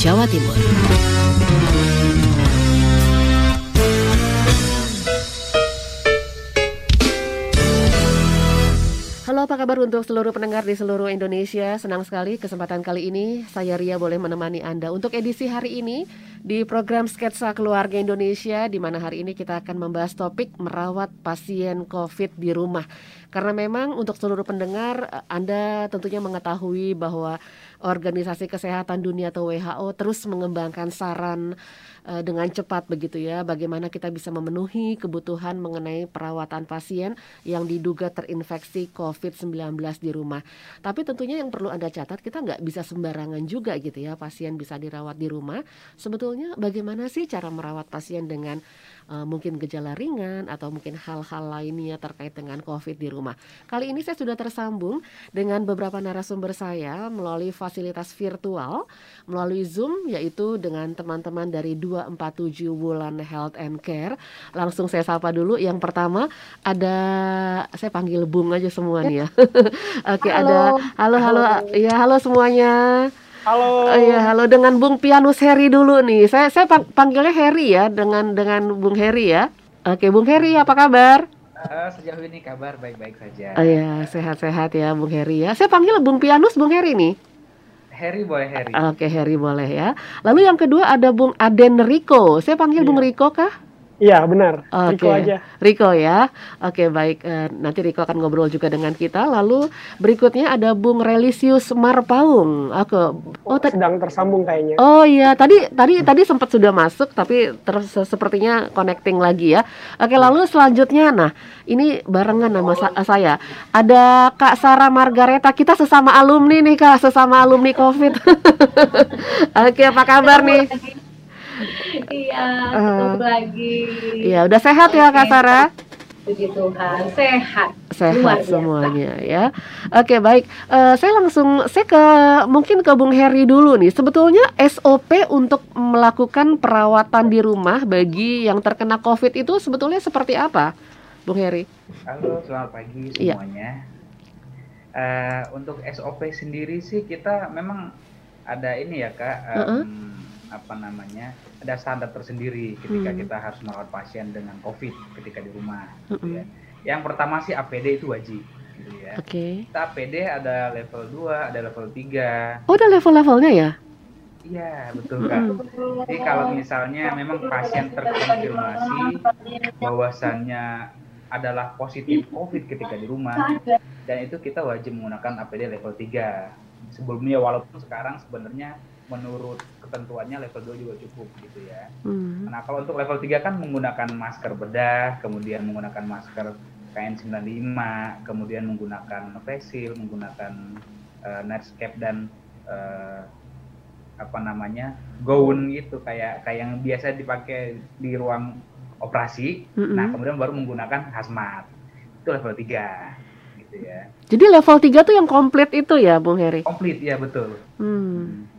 Jawa Timur. Halo, apa kabar untuk seluruh pendengar di seluruh Indonesia? Senang sekali kesempatan kali ini saya Ria boleh menemani Anda untuk edisi hari ini di program Sketsa Keluarga Indonesia di mana hari ini kita akan membahas topik merawat pasien COVID di rumah. Karena memang untuk seluruh pendengar Anda tentunya mengetahui bahwa Organisasi Kesehatan Dunia atau WHO terus mengembangkan saran uh, dengan cepat begitu ya bagaimana kita bisa memenuhi kebutuhan mengenai perawatan pasien yang diduga terinfeksi COVID-19 di rumah. Tapi tentunya yang perlu Anda catat kita nggak bisa sembarangan juga gitu ya pasien bisa dirawat di rumah. Sebetulnya bagaimana sih cara merawat pasien dengan uh, mungkin gejala ringan atau mungkin hal-hal lainnya terkait dengan COVID di rumah. Kali ini saya sudah tersambung dengan beberapa narasumber saya melalui fasilitas virtual, melalui Zoom, yaitu dengan teman-teman dari 247 Wulan Health and Care. Langsung saya sapa dulu. Yang pertama ada, saya panggil Bung aja semua nih ya. Oke, ada, halo, halo, halo, ya halo semuanya. Halo. Iya, halo dengan Bung Pianus Heri dulu nih. Saya saya panggilnya Heri ya dengan dengan Bung Heri ya. Oke, Bung Heri apa kabar? Uh, sejauh ini kabar baik-baik saja. Oh iya, sehat-sehat ya Bung Heri ya. Saya panggil Bung Pianus Bung Heri nih. Heri boleh Heri. Oke, Heri boleh ya. Lalu yang kedua ada Bung Aden Riko. Saya panggil iya. Bung Riko kah? Iya benar, okay. Riko aja. Riko ya, oke okay, baik. Uh, nanti Riko akan ngobrol juga dengan kita. Lalu berikutnya ada Bung Relisius Marpaung. Aku oh, sedang tersambung kayaknya. Oh iya, tadi tadi tadi sempat sudah masuk, tapi terus sepertinya connecting lagi ya. Oke, okay, lalu selanjutnya, nah ini barengan nama sa saya. Ada Kak Sarah Margareta. Kita sesama alumni nih Kak, sesama alumni COVID. oke, okay, apa kabar nih? Iya, ketemu uh, lagi. Iya, udah sehat ya Kak Sarah? Puji Tuhan, sehat. Sehat semuanya ya. Oke, baik. Uh, saya langsung saya ke mungkin ke Bung Heri dulu nih. Sebetulnya SOP untuk melakukan perawatan di rumah bagi yang terkena COVID itu sebetulnya seperti apa, Bung Heri? Halo, selamat pagi iya. semuanya. Iya. Uh, untuk SOP sendiri sih kita memang ada ini ya kak. Um, uh -uh apa namanya ada standar tersendiri ketika hmm. kita harus merawat pasien dengan COVID ketika di rumah. Gitu ya. Yang pertama sih APD itu wajib. Gitu ya. Oke. Okay. Kita APD ada level 2, ada level 3. Oh, ada level-levelnya ya? Iya, betul kan. Jadi kalau misalnya memang pasien terkonfirmasi bahwasannya adalah positif COVID ketika di rumah, dan itu kita wajib menggunakan APD level 3. Sebelumnya walaupun sekarang sebenarnya menurut ketentuannya level 2 juga cukup gitu ya. Hmm. Nah, kalau untuk level 3 kan menggunakan masker bedah, kemudian menggunakan masker KN95, kemudian menggunakan face shield, menggunakan uh, netscape dan uh, apa namanya? gaun gitu kayak kayak yang biasa dipakai di ruang operasi. -hmm. Nah, kemudian baru menggunakan hazmat. Itu level 3 gitu ya. Jadi level 3 tuh yang komplit itu ya, Bung Heri? Komplit ya, betul. Hmm.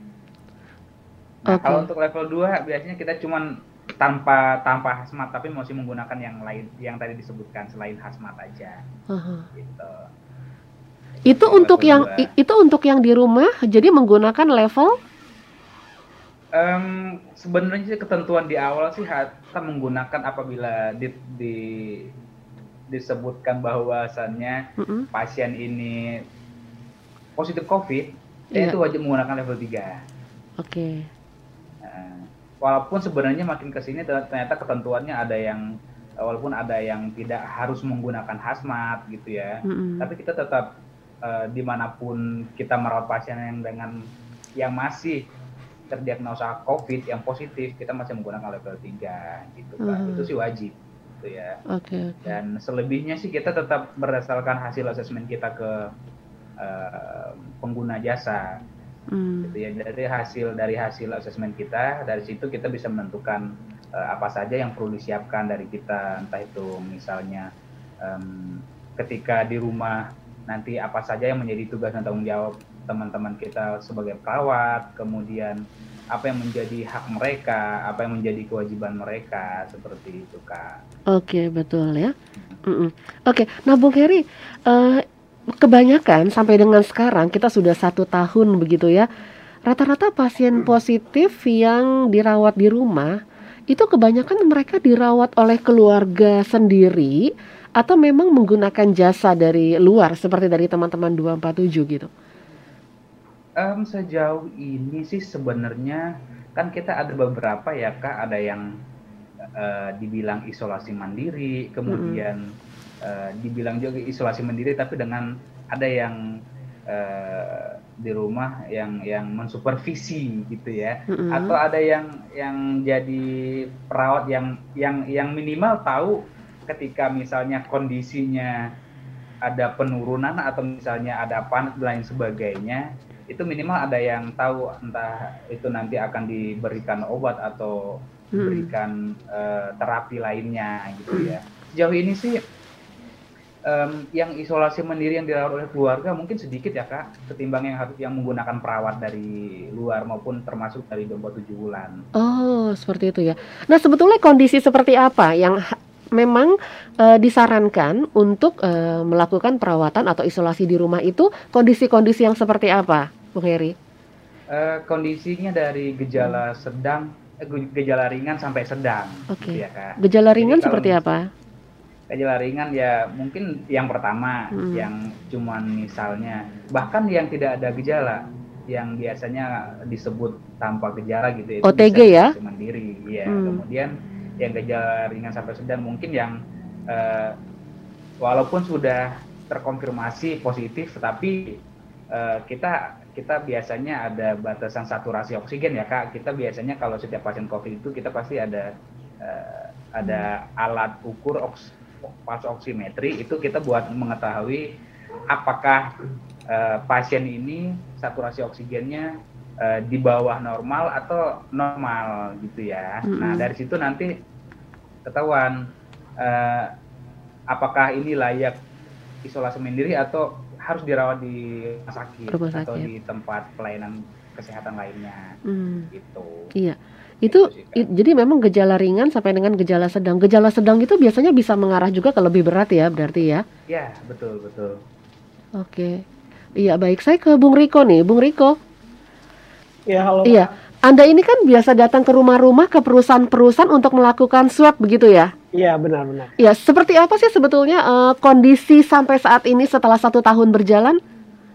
Nah, okay. kalau untuk level 2 biasanya kita cuman tanpa tanpa hazmat tapi masih menggunakan yang lain yang tadi disebutkan selain hazmat aja. Uh-huh. Gitu. Itu untuk yang 2. itu untuk yang di rumah jadi menggunakan level Um, sebenarnya ketentuan di awal sih kita menggunakan apabila di, di disebutkan bahwasannya mm -hmm. pasien ini positif COVID, yeah. itu wajib menggunakan level 3. Oke. Okay. Walaupun sebenarnya makin ke sini ternyata ketentuannya ada yang walaupun ada yang tidak harus menggunakan hazmat gitu ya, mm -hmm. tapi kita tetap uh, di mana pun kita merawat pasien yang dengan yang masih terdiagnosa COVID yang positif, kita masih menggunakan level 3 gitu kan. Mm. Itu sih wajib gitu ya. Oke. Okay, okay. Dan selebihnya sih kita tetap berdasarkan hasil asesmen kita ke uh, pengguna jasa. Mm. Gitu ya. Dari hasil dari hasil asesmen kita, dari situ kita bisa menentukan uh, apa saja yang perlu disiapkan dari kita, entah itu misalnya um, ketika di rumah nanti apa saja yang menjadi tugas dan tanggung jawab teman-teman kita sebagai perawat, kemudian apa yang menjadi hak mereka, apa yang menjadi kewajiban mereka, seperti itu kak. Oke betul ya. Mm -mm. Oke, nah Bung Heri, uh, kebanyakan sampai dengan sekarang kita sudah satu tahun begitu ya. Rata-rata pasien positif yang dirawat di rumah itu kebanyakan mereka dirawat oleh keluarga sendiri atau memang menggunakan jasa dari luar seperti dari teman-teman 247 gitu. Um, sejauh ini sih sebenarnya kan kita ada beberapa ya kak, ada yang uh, dibilang isolasi mandiri, kemudian mm-hmm. Uh, dibilang juga isolasi mandiri, tapi dengan ada yang uh, di rumah yang yang mensupervisi gitu ya, mm-hmm. atau ada yang yang jadi perawat yang yang yang minimal tahu ketika misalnya kondisinya ada penurunan atau misalnya ada panas dan lain sebagainya itu minimal ada yang tahu entah itu nanti akan diberikan obat atau hmm. diberikan uh, terapi lainnya gitu ya. Sejauh ini sih um, yang isolasi mandiri yang dirawat oleh keluarga mungkin sedikit ya kak, ketimbang yang harus yang menggunakan perawat dari luar maupun termasuk dari bawah tujuh bulan. Oh seperti itu ya. Nah sebetulnya kondisi seperti apa yang memang uh, disarankan untuk uh, melakukan perawatan atau isolasi di rumah itu kondisi-kondisi yang seperti apa? Bung Heri? Uh, kondisinya dari gejala sedang, gejala ringan sampai sedang. Oke. Okay. Gitu ya, Gejala ringan Jadi seperti apa? Gejala ringan ya mungkin yang pertama hmm. yang cuman misalnya bahkan yang tidak ada gejala yang biasanya disebut tanpa gejala gitu itu OTG ya mandiri ya hmm. kemudian yang gejala ringan sampai sedang mungkin yang uh, walaupun sudah terkonfirmasi positif tetapi uh, kita kita biasanya ada batasan saturasi oksigen ya kak. Kita biasanya kalau setiap pasien COVID itu kita pasti ada uh, ada alat ukur oks, pas oksimetri itu kita buat mengetahui apakah uh, pasien ini saturasi oksigennya uh, di bawah normal atau normal gitu ya. Mm -hmm. Nah dari situ nanti ketahuan uh, apakah ini layak isolasi mandiri atau harus dirawat di rumah sakit, rumah sakit. atau di tempat pelayanan kesehatan lainnya hmm. gitu. Iya. Itu, itu jadi memang gejala ringan sampai dengan gejala sedang. Gejala sedang itu biasanya bisa mengarah juga ke lebih berat ya, berarti ya? Iya, betul, betul. Oke. Iya, baik. Saya ke Bung Riko nih. Bung Riko. Iya, halo. Iya. Anda ini kan biasa datang ke rumah-rumah ke perusahaan-perusahaan untuk melakukan swab begitu ya? Iya benar-benar. Iya seperti apa sih sebetulnya uh, kondisi sampai saat ini setelah satu tahun berjalan?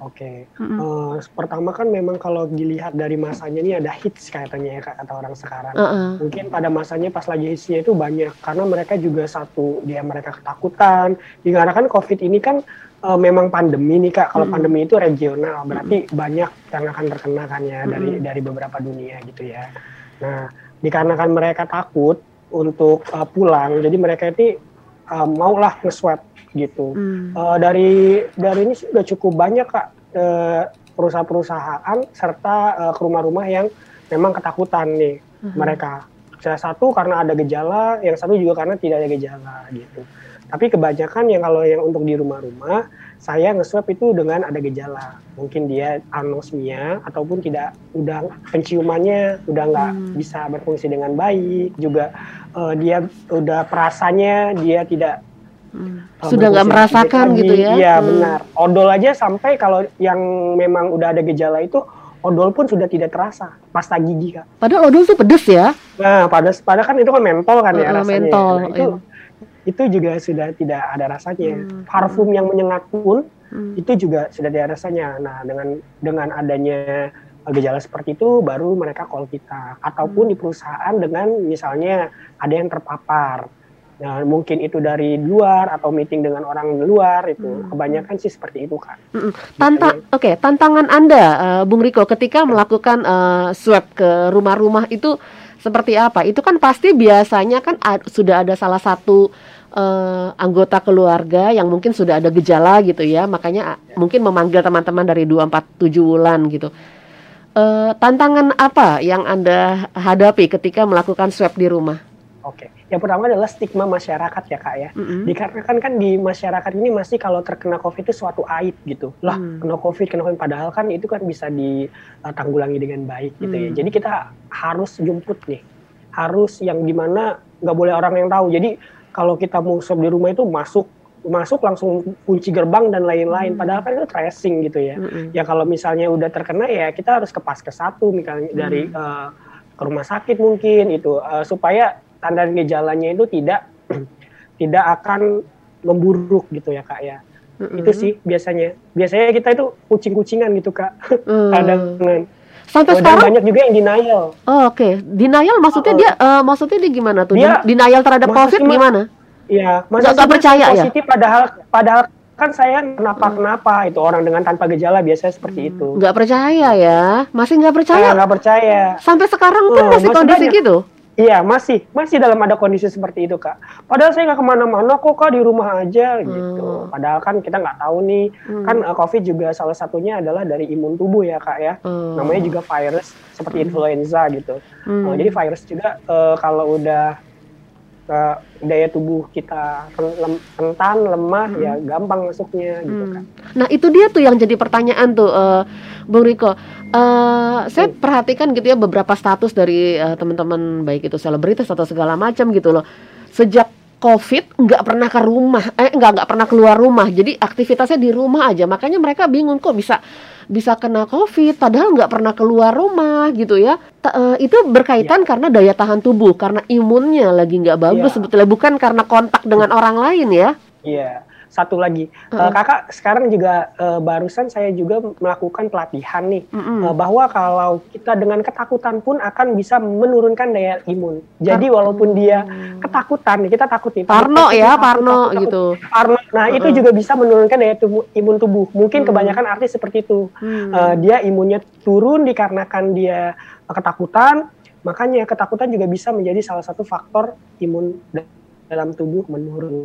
Oke, okay. mm -hmm. uh, pertama kan memang kalau dilihat dari masanya ini ada hits katanya ya kata orang sekarang. Uh -uh. Mungkin pada masanya pas lagi hitsnya itu banyak karena mereka juga satu dia mereka ketakutan. Dikarenakan COVID ini kan uh, memang pandemi nih kak. Kalau mm -hmm. pandemi itu regional berarti mm -hmm. banyak yang akan terkena kan ya mm -hmm. dari dari beberapa dunia gitu ya. Nah dikarenakan mereka takut untuk uh, pulang. Jadi mereka ini uh, maulah nge-swab gitu. Hmm. Uh, dari dari ini sudah cukup banyak kak perusahaan-perusahaan serta uh, ke rumah-rumah yang memang ketakutan nih hmm. mereka. Salah satu karena ada gejala, yang satu juga karena tidak ada gejala gitu. Tapi kebanyakan yang kalau yang untuk di rumah-rumah saya nge-swab itu dengan ada gejala. Mungkin dia anosmia ataupun tidak udah penciumannya udah nggak hmm. bisa berfungsi dengan baik, juga uh, dia udah perasanya dia tidak hmm. sudah nggak merasakan gitu ya? Iya hmm. benar. Odol aja sampai kalau yang memang udah ada gejala itu odol pun sudah tidak terasa pasta gigi kak. Padahal odol tuh pedes ya? Nah, pada padahal kan itu kan mentol kan ya uh, rasanya. Mentol. Nah, itu iya. itu juga sudah tidak ada rasanya. Hmm. Parfum yang menyengat pun hmm. itu juga sudah ada rasanya. Nah, dengan dengan adanya gejala seperti itu baru mereka call kita ataupun hmm. di perusahaan dengan misalnya ada yang terpapar Nah, mungkin itu dari luar atau meeting dengan orang luar itu hmm. kebanyakan sih seperti itu kan. Hmm. Tanta oke, okay, tantangan Anda uh, Bung Riko ketika melakukan uh, swab ke rumah-rumah itu seperti apa? Itu kan pasti biasanya kan sudah ada salah satu uh, anggota keluarga yang mungkin sudah ada gejala gitu ya, makanya ya. mungkin memanggil teman-teman dari 247 bulan gitu. Uh, tantangan apa yang Anda hadapi ketika melakukan swab di rumah? Oke, yang pertama adalah stigma masyarakat ya kak ya. Mm-hmm. Dikarenakan kan di masyarakat ini masih kalau terkena COVID itu suatu aib gitu. Lah mm. kena COVID, kena COVID padahal kan itu kan bisa ditanggulangi dengan baik gitu mm. ya. Jadi kita harus jemput nih, harus yang di mana nggak boleh orang yang tahu. Jadi kalau kita mau swab di rumah itu masuk masuk langsung kunci gerbang dan lain-lain. Mm. Padahal kan itu tracing gitu ya. Mm-hmm. Ya kalau misalnya udah terkena ya kita harus ke paskes satu misalnya mm. dari uh, ke rumah sakit mungkin itu uh, supaya tanda gejalanya itu tidak tidak akan memburuk gitu ya kak ya mm-hmm. itu sih biasanya biasanya kita itu kucing-kucingan gitu kak mm. kadang sampai sekarang banyak juga yang denial oh, oke okay. denial maksudnya oh. dia uh, maksudnya dia gimana tuh dia, denial terhadap covid gimana Iya, masa nggak percaya ya? positif ya? padahal padahal kan saya kenapa kenapa itu orang dengan tanpa gejala biasanya seperti hmm. itu. Nggak percaya ya? Masih nggak percaya? Nggak percaya. Sampai sekarang pun oh, masih kondisi banyak. gitu? Iya masih masih dalam ada kondisi seperti itu kak. Padahal saya nggak ke mana-mana kok kak di rumah aja gitu. Hmm. Padahal kan kita nggak tahu nih hmm. kan uh, COVID juga salah satunya adalah dari imun tubuh ya kak ya. Hmm. Namanya juga virus seperti hmm. influenza gitu. Hmm. Uh, jadi virus juga uh, kalau udah uh, daya tubuh kita rentan lemah hmm. ya gampang masuknya gitu hmm. kan. Nah itu dia tuh yang jadi pertanyaan tuh uh, Bung Riko Uh, saya hmm. perhatikan gitu ya beberapa status dari uh, teman-teman baik itu selebritas atau segala macam gitu loh. Sejak COVID nggak pernah ke rumah, eh nggak nggak pernah keluar rumah. Jadi aktivitasnya di rumah aja. Makanya mereka bingung kok bisa bisa kena COVID, padahal nggak pernah keluar rumah gitu ya. T uh, itu berkaitan ya. karena daya tahan tubuh, karena imunnya lagi nggak bagus ya. sebetulnya, bukan karena kontak dengan orang lain ya. Iya satu lagi. Uh uh, kakak sekarang juga uh, barusan saya juga melakukan pelatihan nih. Uh uh, bahwa kalau kita dengan ketakutan pun akan bisa menurunkan daya imun. Jadi walaupun dia ketakutan kita takut nih parno ya takut, parno takut, gitu. Parno. Nah uh itu juga bisa menurunkan daya tubuh, imun tubuh. Mungkin uh kebanyakan artis seperti itu. Uh uh, dia imunnya turun dikarenakan dia ketakutan makanya ketakutan juga bisa menjadi salah satu faktor imun dalam tubuh menurun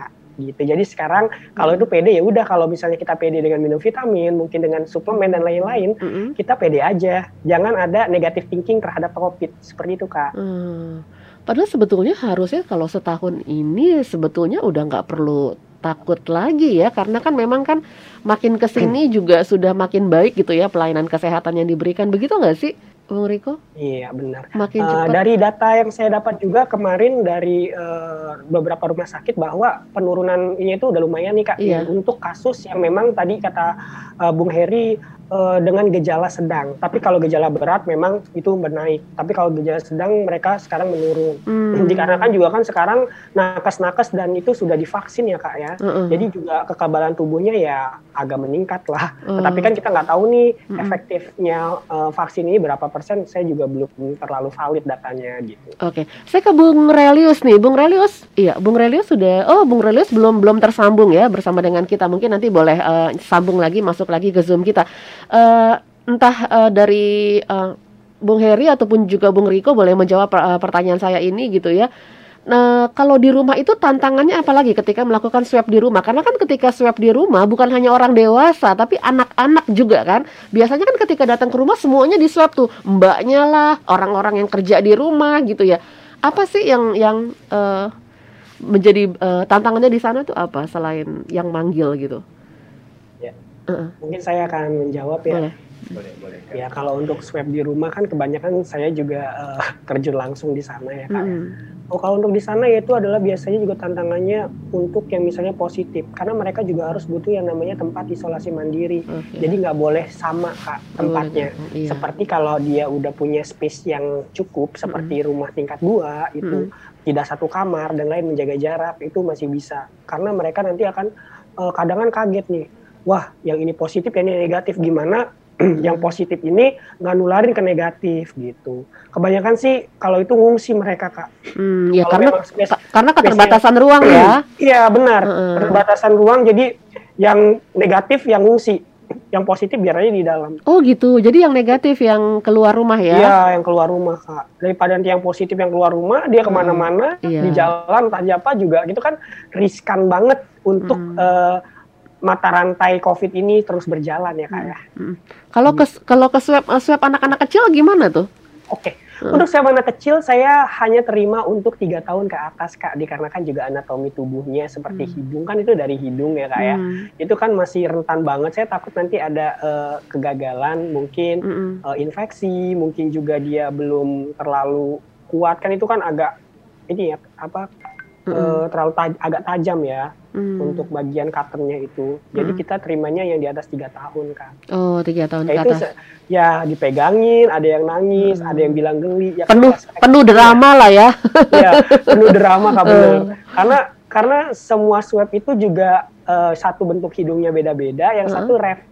gitu. Jadi sekarang kalau itu pede ya udah kalau misalnya kita pede dengan minum vitamin, mungkin dengan suplemen dan lain-lain, mm -hmm. kita pede aja. Jangan ada negatif thinking terhadap COVID seperti itu kak. Hmm. Padahal sebetulnya harusnya kalau setahun ini sebetulnya udah nggak perlu takut lagi ya karena kan memang kan makin ke sini juga sudah makin baik gitu ya pelayanan kesehatan yang diberikan begitu nggak sih? Bung Riko? Iya benar. Makin uh, dari data yang saya dapat juga kemarin dari uh, beberapa rumah sakit bahwa penurunan ini itu udah lumayan nih kak iya. untuk kasus yang memang tadi kata uh, Bung Heri uh, dengan gejala sedang. Tapi kalau gejala berat memang itu bernaik. Tapi kalau gejala sedang mereka sekarang menurun. Hmm. Dikarenakan juga kan sekarang nakes-nakes dan itu sudah divaksin ya kak ya. Uh -uh. Jadi juga kekebalan tubuhnya ya agak meningkat lah. Uh. Tapi kan kita nggak tahu nih efektifnya uh, vaksin ini berapa persen. Saya juga belum terlalu valid datanya gitu. Oke, okay. saya ke Bung Relius nih. Bung Relius, iya Bung Relius sudah. Oh Bung Relius belum belum tersambung ya bersama dengan kita. Mungkin nanti boleh uh, sambung lagi masuk lagi ke zoom kita uh, entah uh, dari uh, Bung Heri ataupun juga Bung Riko boleh menjawab uh, pertanyaan saya ini gitu ya. Nah, kalau di rumah itu tantangannya apa lagi ketika melakukan swab di rumah? Karena kan ketika swab di rumah bukan hanya orang dewasa, tapi anak-anak juga kan. Biasanya kan ketika datang ke rumah semuanya di swab tuh, mbaknya lah, orang-orang yang kerja di rumah gitu ya. Apa sih yang yang uh, menjadi uh, tantangannya di sana tuh apa selain yang manggil gitu? Uh-uh. Mungkin saya akan menjawab ya. Boleh. Boleh boleh kan. ya kalau untuk swab di rumah kan kebanyakan saya juga uh, terjun langsung di sana ya kak mm. oh kalau untuk di sana ya itu adalah biasanya juga tantangannya untuk yang misalnya positif karena mereka juga harus butuh yang namanya tempat isolasi mandiri okay. jadi nggak boleh sama kak tempatnya oh, iya. seperti kalau dia udah punya space yang cukup seperti mm. rumah tingkat dua itu mm. tidak satu kamar dan lain menjaga jarak itu masih bisa karena mereka nanti akan uh, kadang kan kaget nih wah yang ini positif yang ini negatif gimana yang positif ini nggak nularin ke negatif gitu. Kebanyakan sih kalau itu ngungsi mereka kak. Hmm, ya karena space, karena keterbatasan space ruang ya. Iya benar, hmm. keterbatasan ruang jadi yang negatif yang ngungsi, yang positif biar aja di dalam. Oh gitu, jadi yang negatif yang keluar rumah ya? Iya yang keluar rumah kak. Daripada nanti yang positif yang keluar rumah dia ke mana-mana hmm, iya. di jalan tanya apa juga gitu kan riskan banget untuk hmm. uh, mata rantai COVID ini terus berjalan ya kak ya. Hmm. Kalau ke kalau ke swab swab anak-anak kecil gimana tuh? Oke, okay. hmm. untuk swab anak kecil saya hanya terima untuk tiga tahun ke atas kak, dikarenakan juga anatomi tubuhnya seperti hmm. hidung kan itu dari hidung ya kak ya. Hmm. Itu kan masih rentan banget. Saya takut nanti ada uh, kegagalan, mungkin hmm. uh, infeksi, mungkin juga dia belum terlalu kuat kan itu kan agak ini ya apa mm. uh, terlalu taj agak tajam ya mm. untuk bagian cutternya itu. Jadi mm. kita terimanya yang di atas tiga tahun kan. Oh tiga tahun ya, ke atas. ya dipegangin, ada yang nangis, mm. ada yang bilang geli. Ya, penuh penuh drama ya. lah ya. ya penuh drama benar. Uh. Karena karena semua swab itu juga uh, satu bentuk hidungnya beda-beda, yang uh. satu ref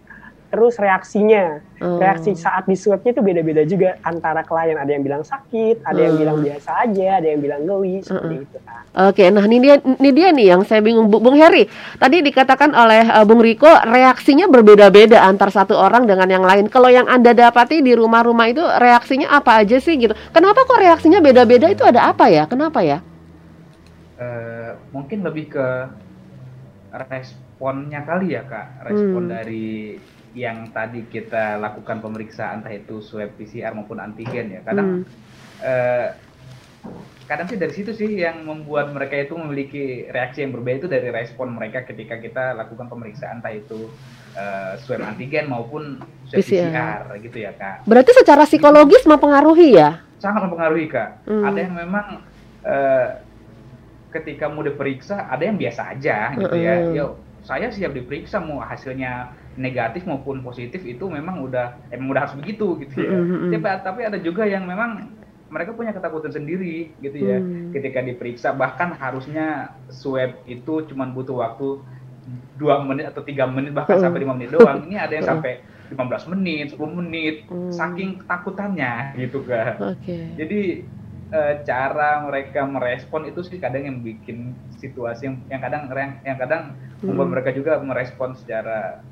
terus reaksinya. Hmm. reaksi saat di swabnya itu beda-beda juga. Antara klien ada yang bilang sakit ada hmm. yang bilang biasa aja ada yang bilang geli seperti hmm. itu kan oke nah ini dia ini dia nih yang saya bingung. Bung Heri tadi dikatakan oleh uh, Bung Riko reaksinya berbeda-beda antar satu orang dengan yang lain. Kalau yang anda dapati di rumah-rumah itu reaksinya apa aja sih gitu? Kenapa kok reaksinya beda-beda? Itu ada apa ya? Kenapa ya? Uh, mungkin lebih ke responnya kali ya kak. Respon hmm. dari yang tadi kita lakukan pemeriksaan entah itu swab PCR maupun antigen ya kadang hmm. eh, kadang sih dari situ sih yang membuat mereka itu memiliki reaksi yang berbeda itu dari respon mereka ketika kita lakukan pemeriksaan entah itu eh, swab antigen maupun swab PCR. PCR gitu ya kak. Berarti secara psikologis mempengaruhi ya? Sangat mempengaruhi kak. Hmm. Ada yang memang eh, ketika mau diperiksa ada yang biasa aja gitu ya. Hmm. Yo saya siap diperiksa mau hasilnya negatif maupun positif itu memang udah emang udah harus begitu gitu ya. Mm-hmm. Tapi, tapi ada juga yang memang mereka punya ketakutan sendiri gitu ya mm. ketika diperiksa bahkan harusnya swab itu cuma butuh waktu dua menit atau tiga menit bahkan mm. sampai lima menit doang. Ini ada yang mm. sampai 15 menit, 10 menit, mm. saking ketakutannya gitu kan. Okay. Jadi e, cara mereka merespon itu sih kadang yang bikin situasi yang, yang kadang yang kadang membuat mereka juga merespon secara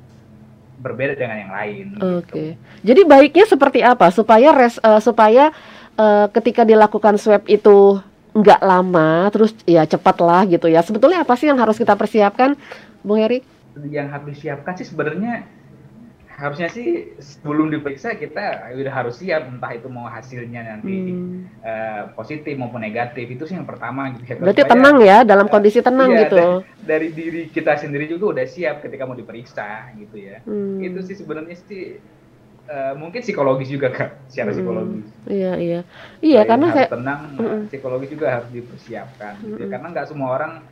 berbeda dengan yang lain. Gitu. Oke. Okay. Gitu. Jadi baiknya seperti apa supaya res uh, supaya uh, ketika dilakukan swab itu nggak lama, terus ya cepat lah gitu ya. Sebetulnya apa sih yang harus kita persiapkan, Bung Heri? Yang harus disiapkan sih sebenarnya harusnya sih sebelum diperiksa kita udah harus siap entah itu mau hasilnya nanti hmm. uh, positif maupun negatif itu sih yang pertama gitu ya. Berarti supaya, tenang ya dalam uh, kondisi tenang iya, gitu. Dari, diri kita sendiri juga udah siap ketika mau diperiksa gitu ya. Hmm. Itu sih sebenarnya sih uh, mungkin psikologis juga kak secara hmm. psikologis. Iya iya iya karena saya tenang uh, psikologis juga harus dipersiapkan gitu ya. karena nggak semua orang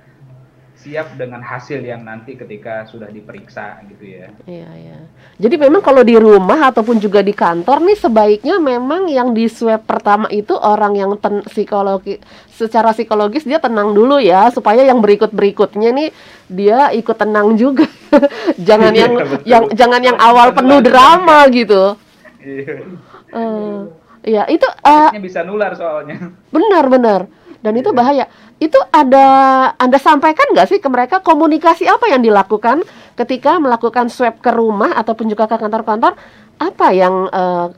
siap dengan hasil yang nanti ketika sudah diperiksa gitu ya. Iya iya. Jadi memang kalau di rumah ataupun juga di kantor nih sebaiknya memang yang di swab pertama itu orang yang ten psikologi secara psikologis dia tenang dulu ya supaya yang berikut berikutnya nih dia ikut tenang juga. jangan yang iya, yang jangan yang awal penuh drama gitu. Iya. Uh, iya itu. Uh, bisa nular soalnya. Benar benar dan itu bahaya. Itu ada Anda sampaikan nggak sih ke mereka komunikasi apa yang dilakukan ketika melakukan swab ke rumah ataupun juga ke kantor-kantor? Apa yang uh,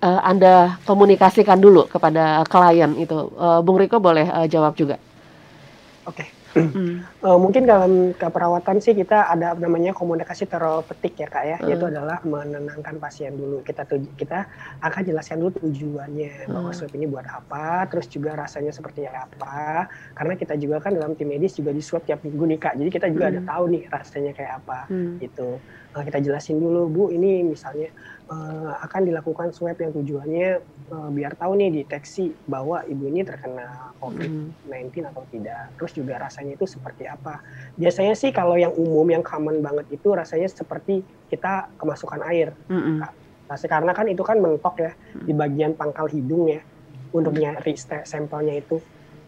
Anda komunikasikan dulu kepada klien itu? Uh, Bung Riko boleh jawab juga. Oke. Hmm. Uh, mungkin dalam keperawatan sih kita ada namanya komunikasi terapeutik ya kak ya, hmm. yaitu adalah menenangkan pasien dulu. Kita tuj kita akan jelaskan dulu tujuannya hmm. bahwa swab ini buat apa, terus juga rasanya seperti apa. Karena kita juga kan dalam tim medis juga di swab tiap minggu nih kak, jadi kita juga hmm. ada tahu nih rasanya kayak apa hmm. gitu. Nah, kita jelasin dulu bu, ini misalnya uh, akan dilakukan swab yang tujuannya uh, biar tahu nih deteksi bahwa ibu ini terkena COVID-19 hmm. atau tidak. Terus juga rasanya itu seperti apa. Biasanya sih kalau yang umum yang common banget itu rasanya seperti kita kemasukan air. Hmm. Nah, karena kan itu kan mentok ya hmm. di bagian pangkal hidung ya untuk nyari sampelnya itu.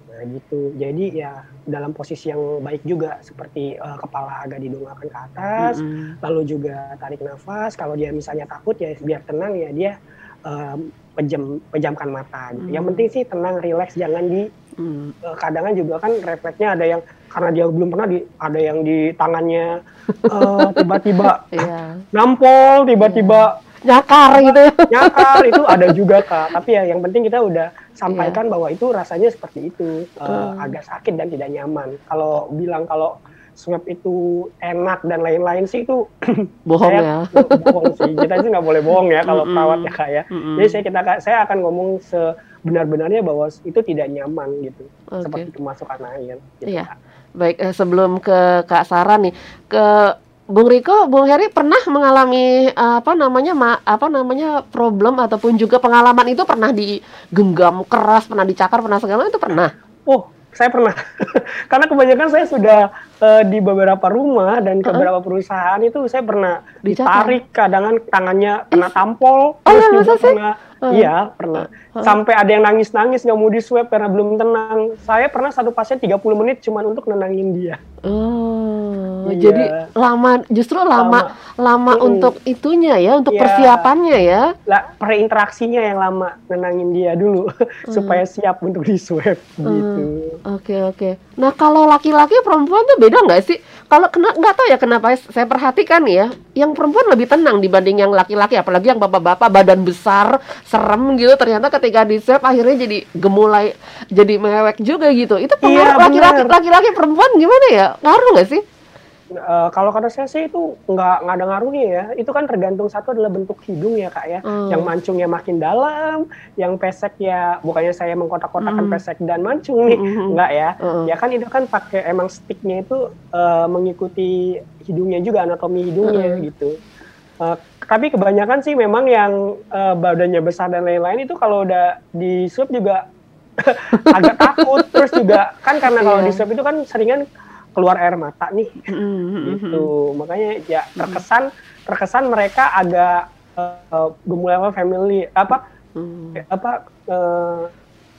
Nah gitu. Jadi ya dalam posisi yang baik juga seperti uh, kepala agak didongakkan ke atas, mm -hmm. lalu juga tarik nafas. Kalau dia misalnya takut ya biar tenang ya dia uh, pejam pejamkan mata. Gitu. Mm -hmm. Yang penting sih tenang, rileks, jangan di mm. uh, kadang juga kan refleksnya ada yang karena dia belum pernah di ada yang di tangannya tiba-tiba uh, yeah. nampol, tiba-tiba yeah. nyakar gitu ya. Nyakar itu ada juga kak. Tapi ya yang penting kita udah sampaikan yeah. bahwa itu rasanya seperti itu uh, agak sakit dan tidak nyaman. Kalau bilang kalau swab itu enak dan lain-lain sih itu bohong saya, ya. bohong sih. Kita sih nggak boleh bohong ya kalau perawat ya kak ya. Mm -hmm. Jadi saya kita saya akan ngomong sebenar-benarnya bahwa itu tidak nyaman gitu, okay. seperti kemasukan air. Gitu, iya. Kak. Baik, eh, sebelum ke Kak Sarah nih, ke Bung Riko, Bung Heri pernah mengalami apa namanya ma, apa namanya problem ataupun juga pengalaman itu pernah digenggam keras, pernah dicakar, pernah segala itu pernah? Oh, saya pernah. Karena kebanyakan saya sudah uh, di beberapa rumah dan ke beberapa perusahaan itu saya pernah ditarik, kadang tangannya kena tampol, oh, terus ya, juga pernah uh. Iya, pernah. Sampai ada yang nangis-nangis nggak mau di swab karena belum tenang. Saya pernah satu pasien 30 menit cuma untuk nenangin dia. Oh, iya. jadi lama justru lama lama, lama hmm. untuk itunya ya, untuk yeah. persiapannya ya. Lah, perinteraksinya yang lama nenangin dia dulu hmm. supaya siap untuk di swab hmm. gitu. Oke, okay, oke. Okay. Nah, kalau laki-laki perempuan tuh beda nggak sih? Kalau kena nggak tahu ya kenapa saya perhatikan ya, yang perempuan lebih tenang dibanding yang laki-laki, apalagi yang bapak-bapak badan besar, serem gitu. Ternyata ketika di swab akhirnya jadi gemulai, jadi mewek juga gitu. Itu pengaruh iya, laki-laki, laki-laki perempuan gimana ya? Ngaruh nggak sih? Uh, kalau kata saya sih itu nggak nggak ada ngaruhnya ya. Itu kan tergantung satu adalah bentuk hidung ya kak ya. Hmm. Yang mancungnya makin dalam, yang pesek ya bukannya saya mengkotak-kotakan hmm. pesek dan mancung nih, hmm. nggak ya. Hmm. Ya kan itu kan pakai emang sticknya itu uh, mengikuti hidungnya juga anatomi hidungnya hmm. gitu. Uh, tapi kebanyakan sih memang yang uh, badannya besar dan lain-lain itu kalau udah di swab juga agak takut. Terus juga kan karena kalau yeah. di swab itu kan seringan keluar air mata nih mm-hmm. gitu makanya ya terkesan terkesan mereka agak uh, gemulai family apa mm. apa uh,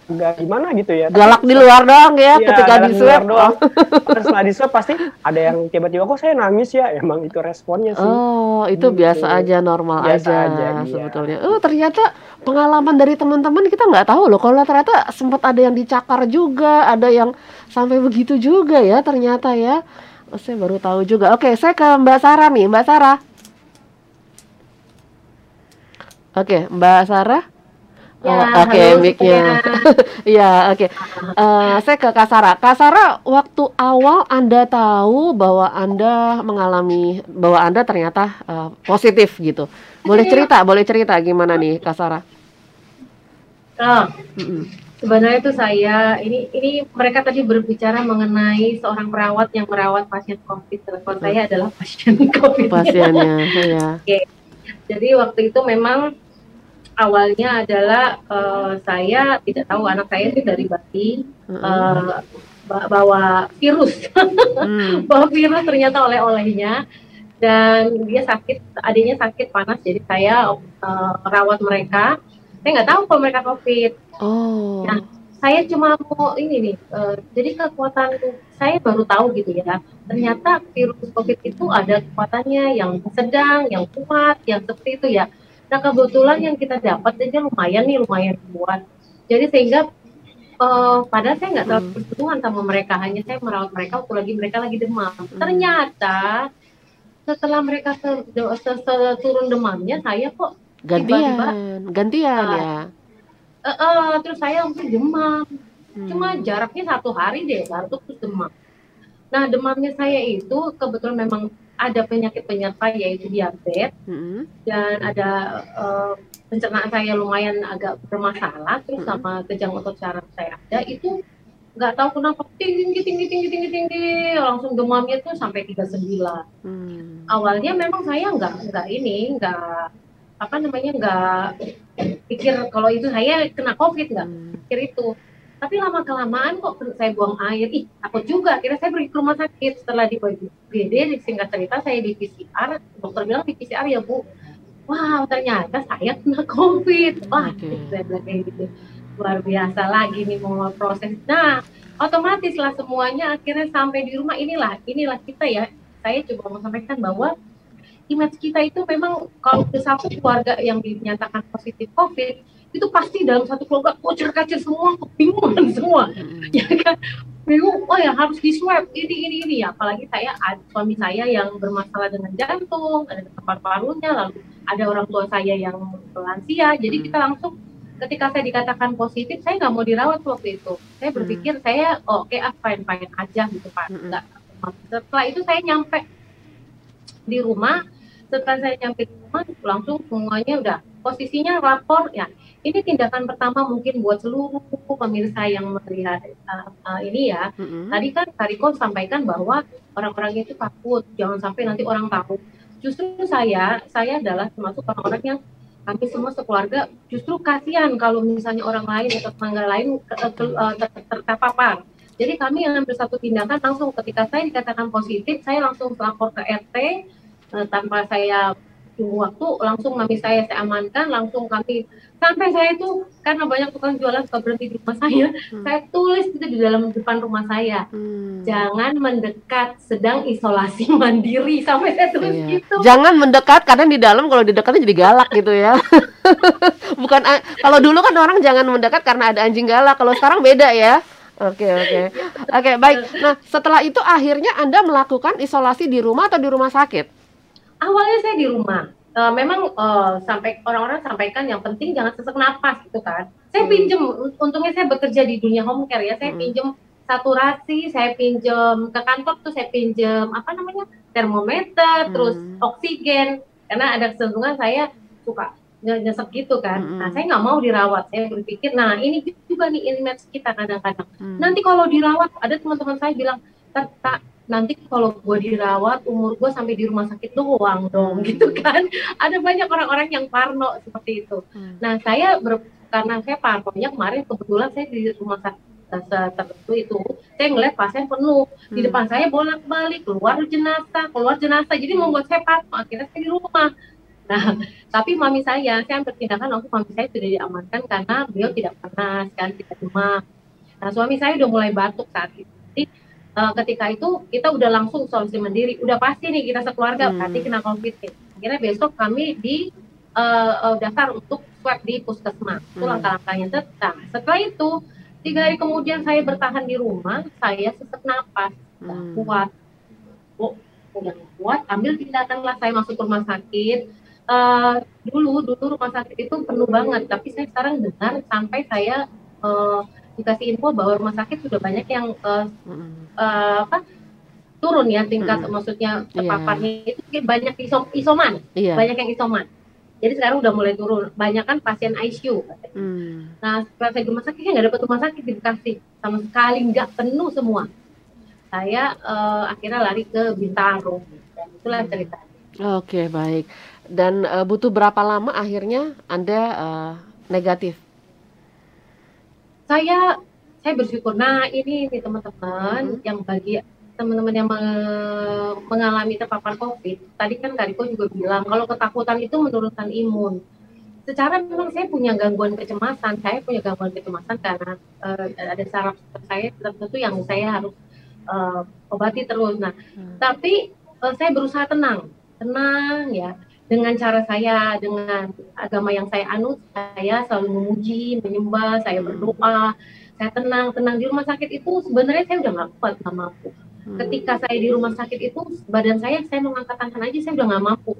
agak gimana gitu ya. Galak Tapi, di luar doang ya, ya ketika di swab. doang. Setelah di swab pasti ada yang tiba-tiba kok saya nangis ya? Emang itu responnya sih. Oh itu gitu. biasa aja normal biasa aja, aja iya. sebetulnya. Oh ternyata pengalaman dari teman-teman kita nggak tahu loh kalau ternyata sempat ada yang dicakar juga ada yang sampai begitu juga ya ternyata ya. Oh, saya baru tahu juga. Oke saya ke Mbak Sarah nih. Mbak Sarah. Oke Mbak Sarah Ya, oh, oke, okay, mic-nya. Iya, oke. Eh, saya ke Kasara. Kasara, waktu awal Anda tahu bahwa Anda mengalami bahwa Anda ternyata uh, positif gitu. Boleh cerita, boleh cerita gimana nih Kasara? Oh, sebenarnya itu saya ini ini mereka tadi berbicara mengenai seorang perawat yang merawat pasien COVID. Telepon saya adalah pasien COVID. Pasiennya, ya. Oke. Jadi waktu itu memang awalnya adalah uh, saya tidak tahu anak saya itu dari bayi uh, bawa virus, mm. bawa virus ternyata oleh-olehnya. Dan dia sakit, adiknya sakit panas, jadi saya uh, merawat mereka. Saya nggak tahu kalau mereka covid. Oh. Nah saya cuma mau ini nih uh, jadi kekuatan saya baru tahu gitu ya ternyata virus covid itu ada kekuatannya yang sedang yang kuat yang seperti itu ya nah kebetulan yang kita dapat aja lumayan nih lumayan kuat jadi sehingga uh, padahal saya nggak terlalu hmm. bersentuhan sama mereka hanya saya merawat mereka waktu lagi mereka lagi demam hmm. ternyata setelah mereka turun demamnya saya kok gantian gantian uh, ya uh, uh, terus saya langsung demam hmm. cuma jaraknya satu hari deh baru terus demam nah demamnya saya itu kebetulan memang ada penyakit penyerta yaitu diabetes hmm. dan ada uh, pencernaan saya lumayan agak bermasalah terus hmm. sama kejang otot saraf saya ada itu nggak tahu kenapa tinggi tinggi tinggi tinggi tinggi langsung demamnya tuh sampai 39 hmm. awalnya memang saya nggak nggak ini nggak apa namanya nggak pikir kalau itu saya kena covid nggak hmm. pikir itu tapi lama kelamaan kok saya buang air. Ih takut juga. Akhirnya saya pergi ke rumah sakit. Setelah di BD singkat cerita saya di PCR dokter bilang di PCR ya bu. Wow ternyata saya kena covid. Wah okay. saya bilang kayak gitu. Luar biasa lagi nih mau proses. Nah otomatis lah semuanya. Akhirnya sampai di rumah. Inilah inilah kita ya. Saya coba mau sampaikan bahwa image kita itu memang kalau satu keluarga yang dinyatakan positif COVID itu pasti dalam satu keluarga kocar kacir semua kebingungan semua. Hmm. ya kan? Bingung oh ya harus di swab ini ini ini. Ya apalagi saya suami saya yang bermasalah dengan jantung ada tempat parunya lalu ada orang tua saya yang lansia. Jadi kita langsung ketika saya dikatakan positif saya nggak mau dirawat waktu itu. Saya berpikir saya oh, oke okay, ah fine fine aja gitu pak. Nggak. Setelah itu saya nyampe di rumah. Setelah saya nyampe di rumah langsung semuanya udah posisinya lapor ya ini tindakan pertama mungkin buat seluruh pemirsa yang melihat uh, uh, ini ya. Mm-hmm. tadi kan Kariko sampaikan bahwa orang-orang itu takut jangan sampai nanti orang tahu justru saya saya adalah termasuk orang-orang yang kami semua sekeluarga justru kasihan kalau misalnya orang lain atau tetangga lain uh, terpapar. Jadi kami yang ambil satu tindakan langsung ketika saya dikatakan positif saya langsung lapor ke RT tanpa saya tunggu waktu langsung mami saya saya amankan langsung kami sampai saya itu karena banyak tukang jualan suka berhenti di rumah saya hmm. saya tulis itu di dalam depan rumah saya hmm. jangan mendekat sedang isolasi mandiri sampai saya tulis iya. gitu jangan mendekat karena di dalam kalau di dekatnya jadi galak gitu ya bukan kalau dulu kan orang jangan mendekat karena ada anjing galak kalau sekarang beda ya Oke oke oke baik. Nah setelah itu akhirnya anda melakukan isolasi di rumah atau di rumah sakit? Awalnya saya di rumah uh, memang uh, sampai orang-orang sampaikan yang penting jangan sesak napas gitu kan saya hmm. pinjem untungnya saya bekerja di dunia home care ya saya hmm. pinjem saturasi saya pinjem ke kantor tuh saya pinjem apa namanya termometer hmm. terus oksigen karena ada kecenderungan saya suka nyesek gitu kan. -hmm. Nah, saya nggak mau dirawat. Saya berpikir, nah ini juga nih image kita kadang-kadang. Mm. Nanti kalau dirawat, ada teman-teman saya bilang, tak nanti kalau gue dirawat umur gue sampai di rumah sakit doang dong hmm. gitu kan ada banyak orang-orang yang parno seperti itu hmm. nah saya ber, karena saya parnonya kemarin kebetulan saya di rumah sakit tertentu itu saya ngeliat pasien penuh hmm. di depan saya bolak balik keluar jenazah keluar jenazah jadi membuat saya parno akhirnya saya di rumah Nah, tapi mami saya, saya bertindakan langsung mami saya sudah diamankan karena beliau tidak panas kan, tidak demam. Nah, suami saya udah mulai batuk saat itu. Jadi uh, ketika itu kita udah langsung solusi mandiri. Udah pasti nih kita sekeluarga hmm. pasti kena covid akhirnya besok kami di uh, uh, daftar untuk swab di puskesmas itu hmm. langkah-langkahnya tetap. Setelah itu tiga hari kemudian saya bertahan di rumah saya sesak napas hmm. kuat. Oh udah kuat ambil tindakan lah. Saya masuk rumah sakit. Uh, dulu dulu rumah sakit itu penuh banget. Tapi saya sekarang dengar sampai saya uh, dikasih info bahwa rumah sakit sudah banyak yang uh, uh, apa turun ya tingkat hmm. maksudnya iya. terpaparnya yeah. itu banyak isom, isoman yeah. banyak yang isoman jadi sekarang udah mulai turun banyak kan pasien ICU hmm. nah setelah saya di rumah sakit nggak dapat rumah sakit di Bekasi sama sekali nggak penuh semua saya uh, akhirnya lari ke Bintaro dan itulah hmm. ceritanya oke okay, baik dan uh, butuh berapa lama akhirnya anda uh, negatif saya saya bersyukur nah ini nih teman-teman hmm. yang bagi teman-teman yang mengalami terpapar COVID, tadi kan Kariko juga bilang kalau ketakutan itu menurunkan imun. Secara memang saya punya gangguan kecemasan, saya punya gangguan kecemasan karena uh, ada saraf saya tertentu yang saya harus uh, obati terus. Nah, hmm. tapi uh, saya berusaha tenang, tenang ya dengan cara saya, dengan agama yang saya anut, saya selalu memuji, menyembah, saya berdoa, saya tenang, tenang di rumah sakit itu sebenarnya saya udah nggak kuat, nggak mampu. Hmm. Ketika saya di rumah sakit itu, badan saya, saya mengangkat tangan aja, saya udah nggak mampu.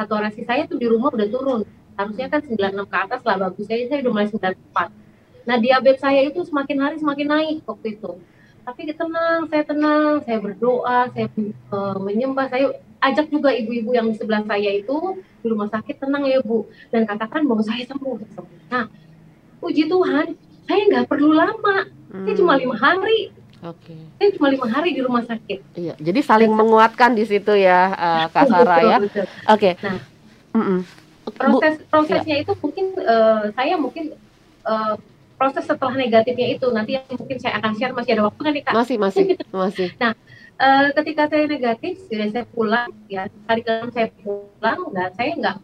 Saturasi saya tuh di rumah udah turun. Harusnya kan 96 ke atas lah bagus. Saya, saya udah mulai 94. Nah diabetes saya itu semakin hari semakin naik waktu itu. Tapi tenang, saya tenang, saya berdoa, saya uh, menyembah, saya ajak juga ibu-ibu yang di sebelah saya itu di rumah sakit tenang ya bu dan katakan bahwa saya sembuh. Nah, puji Tuhan, saya nggak perlu lama, hmm. saya cuma lima hari. Oke. Okay. Saya cuma lima hari di rumah sakit. Iya, jadi saling menguatkan di situ ya, uh, Kak Sarah ya. Oke. Okay. Nah, mm -mm. proses prosesnya ya. itu mungkin uh, saya mungkin uh, proses setelah negatifnya itu nanti yang mungkin saya akan share masih ada waktu kan nih kak masih masih masih nah uh, ketika saya negatif saya pulang ya. Hari ke saya pulang dan saya nggak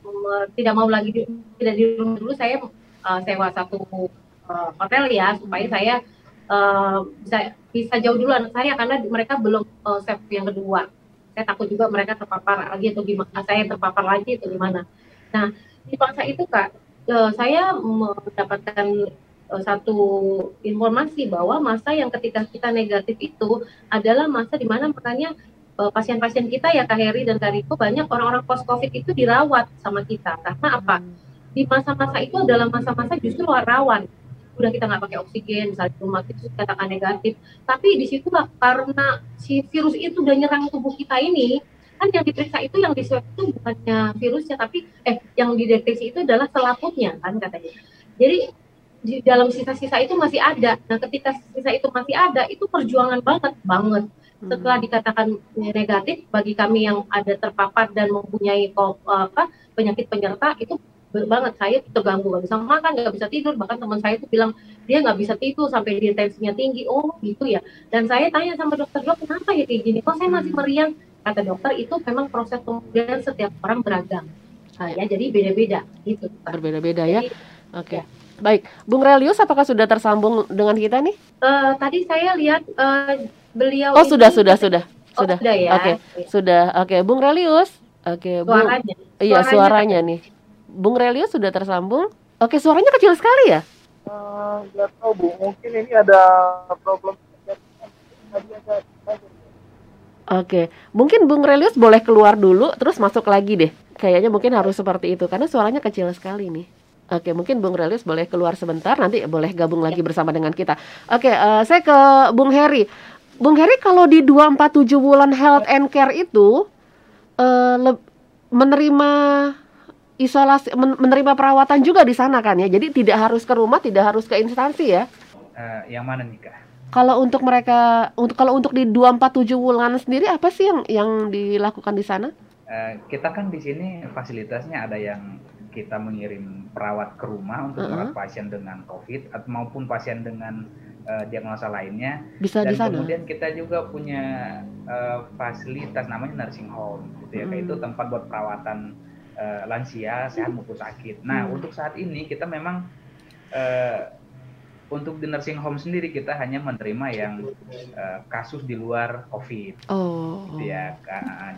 tidak mau lagi di, tidak di rumah dulu. Saya uh, sewa satu uh, hotel ya supaya saya uh, bisa bisa jauh dulu anak saya karena mereka belum uh, step yang kedua. Saya takut juga mereka terpapar lagi atau gimana saya terpapar lagi atau gimana. Nah di masa itu kak saya mendapatkan uh, satu informasi bahwa masa yang ketika kita negatif itu adalah masa di mana makanya pasien-pasien kita ya Kak Heri dan Kak Riko banyak orang-orang post covid itu dirawat sama kita. Karena apa? Di masa-masa itu adalah masa-masa justru rawan. Udah kita nggak pakai oksigen misalnya rumah itu katakan negatif. Tapi di situ lah karena si virus itu udah nyerang tubuh kita ini kan yang diperiksa itu yang di itu bukannya virusnya tapi eh yang dideteksi itu adalah selaputnya kan katanya. Jadi di dalam sisa-sisa itu masih ada. Nah ketika sisa itu masih ada itu perjuangan banget banget. Hmm. setelah dikatakan negatif bagi kami yang ada terpapar dan mempunyai apa penyakit penyerta itu banget. Saya terganggu nggak bisa makan nggak bisa tidur. Bahkan teman saya itu bilang dia nggak bisa tidur sampai dia tensinya tinggi. Oh gitu ya. Dan saya tanya sama dokter dok kenapa ya kayak gini? Kok saya masih meriang? Kata dokter itu memang proses kemudian setiap orang beragam. Nah, ya. jadi beda-beda gitu berbeda-beda ya. Oke. okay. ya. Baik, Bung Relius, apakah sudah tersambung dengan kita nih? Uh, tadi saya lihat uh, beliau. Oh sudah, sudah, sudah, oh, sudah. Sudah ya. Oke, okay. sudah. Oke, okay. Bung Relius. Oke, okay. Bung. Suaranya. Iya, suaranya, suaranya nih. Bung Relius sudah tersambung. Oke, suaranya kecil sekali ya? Uh, tahu Bu, mungkin ini ada problem. Oke, mungkin Bung Relius boleh keluar dulu, terus masuk lagi deh. Kayaknya mungkin harus seperti itu, karena suaranya kecil sekali nih. Oke, mungkin Bung Relius boleh keluar sebentar, nanti boleh gabung lagi bersama dengan kita. Oke, uh, saya ke Bung Heri. Bung Heri, kalau di 247 bulan health and care itu uh, menerima isolasi menerima perawatan juga di sana kan ya. Jadi tidak harus ke rumah, tidak harus ke instansi ya. Uh, yang mana nih Kak? Kalau untuk mereka untuk kalau untuk di 247 Wulan sendiri apa sih yang yang dilakukan di sana? Uh, kita kan di sini fasilitasnya ada yang kita mengirim perawat ke rumah untuk uh -huh. merawat pasien dengan COVID atau maupun pasien dengan uh, diagnosa lainnya. Bisa Dan di sana. kemudian kita juga punya uh, fasilitas namanya nursing home, gitu ya. Hmm. Kayak itu tempat buat perawatan uh, lansia sehat maupun sakit. Nah hmm. untuk saat ini kita memang uh, untuk di nursing home sendiri kita hanya menerima yang uh, kasus di luar COVID. Oh. Gitu ya.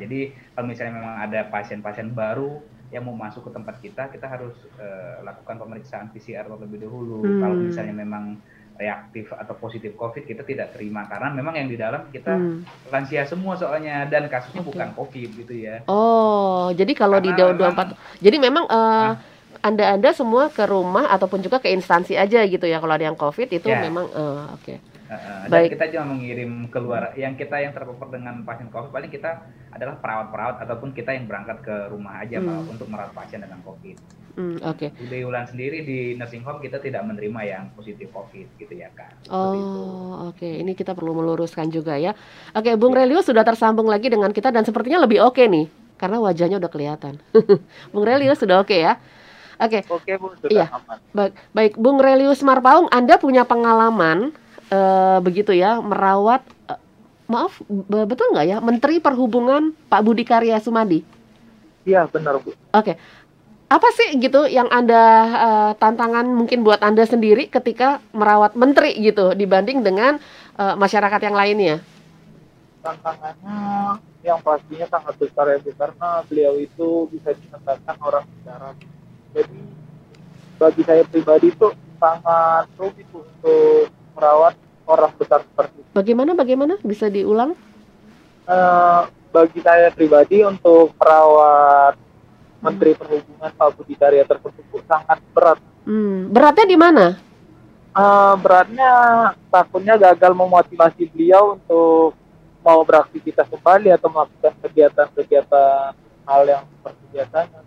Jadi kalau misalnya memang ada pasien-pasien baru yang mau masuk ke tempat kita, kita harus uh, lakukan pemeriksaan PCR terlebih dahulu. Hmm. Kalau misalnya memang reaktif atau positif COVID kita tidak terima karena memang yang di dalam kita hmm. lansia semua soalnya dan kasusnya okay. bukan COVID gitu ya. Oh, jadi kalau karena di dua empat, jadi memang uh, anda-anda semua ke rumah ataupun juga ke instansi aja gitu ya kalau ada yang COVID itu ya. memang uh, oke. Okay. Uh, dan kita cuma mengirim keluar yang kita yang terpapar dengan pasien COVID paling kita adalah perawat-perawat ataupun kita yang berangkat ke rumah aja hmm. untuk merawat pasien dengan COVID. Hmm, Oke. Okay. Di Ulan sendiri di nursing home kita tidak menerima yang positif COVID gitu ya kak. Oh oke okay. ini kita perlu meluruskan juga ya. Oke okay, Bung ya. Relius sudah tersambung lagi dengan kita dan sepertinya lebih oke okay nih karena wajahnya udah kelihatan. Bung Relius sudah oke okay ya. Oke. Okay. Oke Bu sudah iya. aman. Baik baik Bung Relius Marpaung Anda punya pengalaman uh, begitu ya merawat uh, maaf betul nggak ya Menteri Perhubungan Pak Budi Karya Sumadi? Iya benar bu. Oke. Okay. Apa sih gitu yang anda uh, tantangan mungkin buat anda sendiri ketika merawat menteri gitu dibanding dengan uh, masyarakat yang lainnya? Tantangannya yang pastinya sangat besar ya bu karena beliau itu bisa dikatakan orang bicara. Jadi bagi saya pribadi itu sangat rumit untuk merawat orang besar seperti itu. Bagaimana bagaimana bisa diulang? Uh, bagi saya pribadi untuk merawat Menteri Perhubungan Pak Budi Karya tersebut sangat berat. Hmm, beratnya di mana? Uh, beratnya takutnya gagal memotivasi beliau untuk mau beraktivitas kembali atau melakukan kegiatan-kegiatan hal yang seperti biasanya.